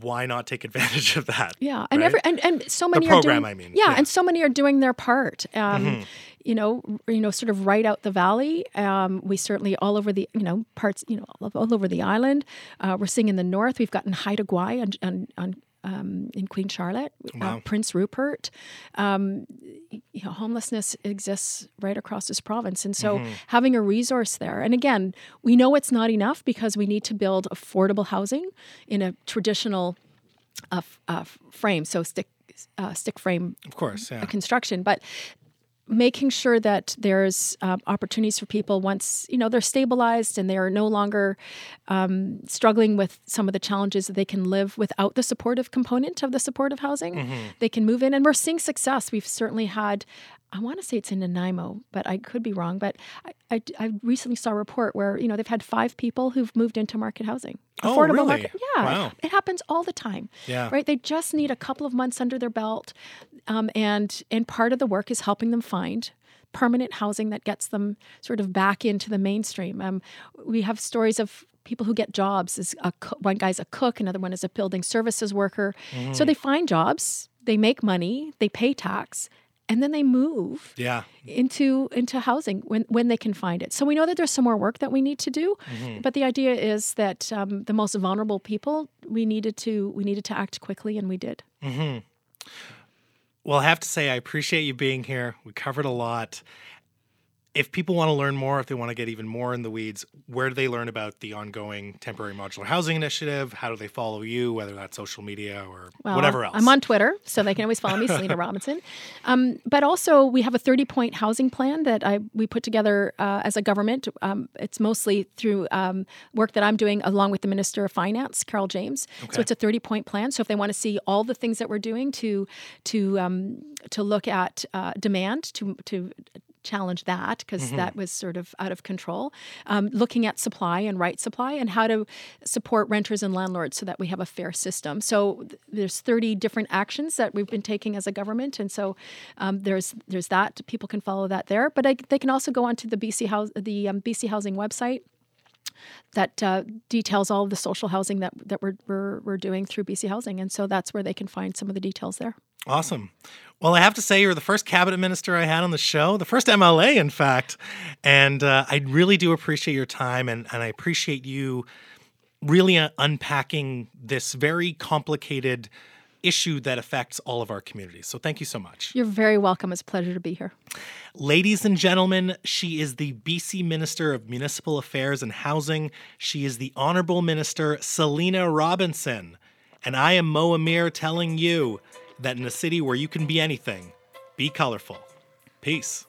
Why not take advantage of that? Yeah, and right? every and, and so many program, are I doing, mean, yeah, yeah. Mm-hmm. and so many are doing their part. Um, You know, you know, sort of right out the valley. Um, we certainly all over the you know parts you know all, all over the island. Uh, we're seeing in the north. We've gotten Haida Gwaii on, on, on um, in Queen Charlotte, Wow. uh, Prince Rupert. Um, you know, homelessness exists right across this province, and so having a resource there. And again, we know it's not enough because we need to build affordable housing in a traditional uh, uh, frame, so stick uh, stick frame Of course, yeah. construction, but making sure that there's um, opportunities for people once you know they're stabilized and they're no longer um, struggling with some of the challenges that they can live without the supportive component of the supportive housing they can move in and we're seeing success we've certainly had i want to say it's in nanaimo but i could be wrong but I, I, I recently saw a report where you know they've had five people who've moved into market housing Oh, affordable really? market yeah Wow. it happens all the time Yeah. right they just need a couple of months under their belt um, and and part of the work is helping them find permanent housing that gets them sort of back into the mainstream um, we have stories of people who get jobs co- one guy's a cook another one is a building services worker so they find jobs they make money they pay tax and then they move Yeah. into into housing when when they can find it. So we know that there's some more work that we need to do, but the idea is that um, the most vulnerable people we needed to we needed to act quickly, and we did. Well, I have to say, I appreciate you being here. We covered a lot. If people want to learn more, if they want to get even more in the weeds, where do they learn about the ongoing temporary modular housing initiative? How do they follow you, whether that's social media or Well, whatever else? I'm on Twitter, so they can always follow me, Selina Robinson. Um, but also, we have a 30 point housing plan that I we put together uh, as a government. Um, it's mostly through um, work that I'm doing along with the Minister of Finance, Carol James. So it's a 30 point plan. So if they want to see all the things that we're doing to to um, to look at uh, demand to to challenge that because that was sort of out of control. Um, looking at supply and right supply and how to support renters and landlords so that we have a fair system. So th- there's 30 different actions that we've been taking as a government, and so um, there's there's that. People can follow that there, but I, they can also go onto the BC House the um, BC Housing website that uh, details all of the social housing that that we're, we're we're doing through BC Housing, and so that's where they can find some of the details there. Awesome. Well, I have to say, you're the first cabinet minister I had on the show, the first MLA, in fact. And uh, I really do appreciate your time, and, and I appreciate you really uh, unpacking this very complicated issue that affects all of our communities. So thank you so much. You're very welcome. It's a pleasure to be here. Ladies and gentlemen, she is the BC Minister of Municipal Affairs and Housing. She is the Honorable Minister Selina Robinson. And I am Mo Amir telling you that in a city where you can be anything, be colorful. Peace.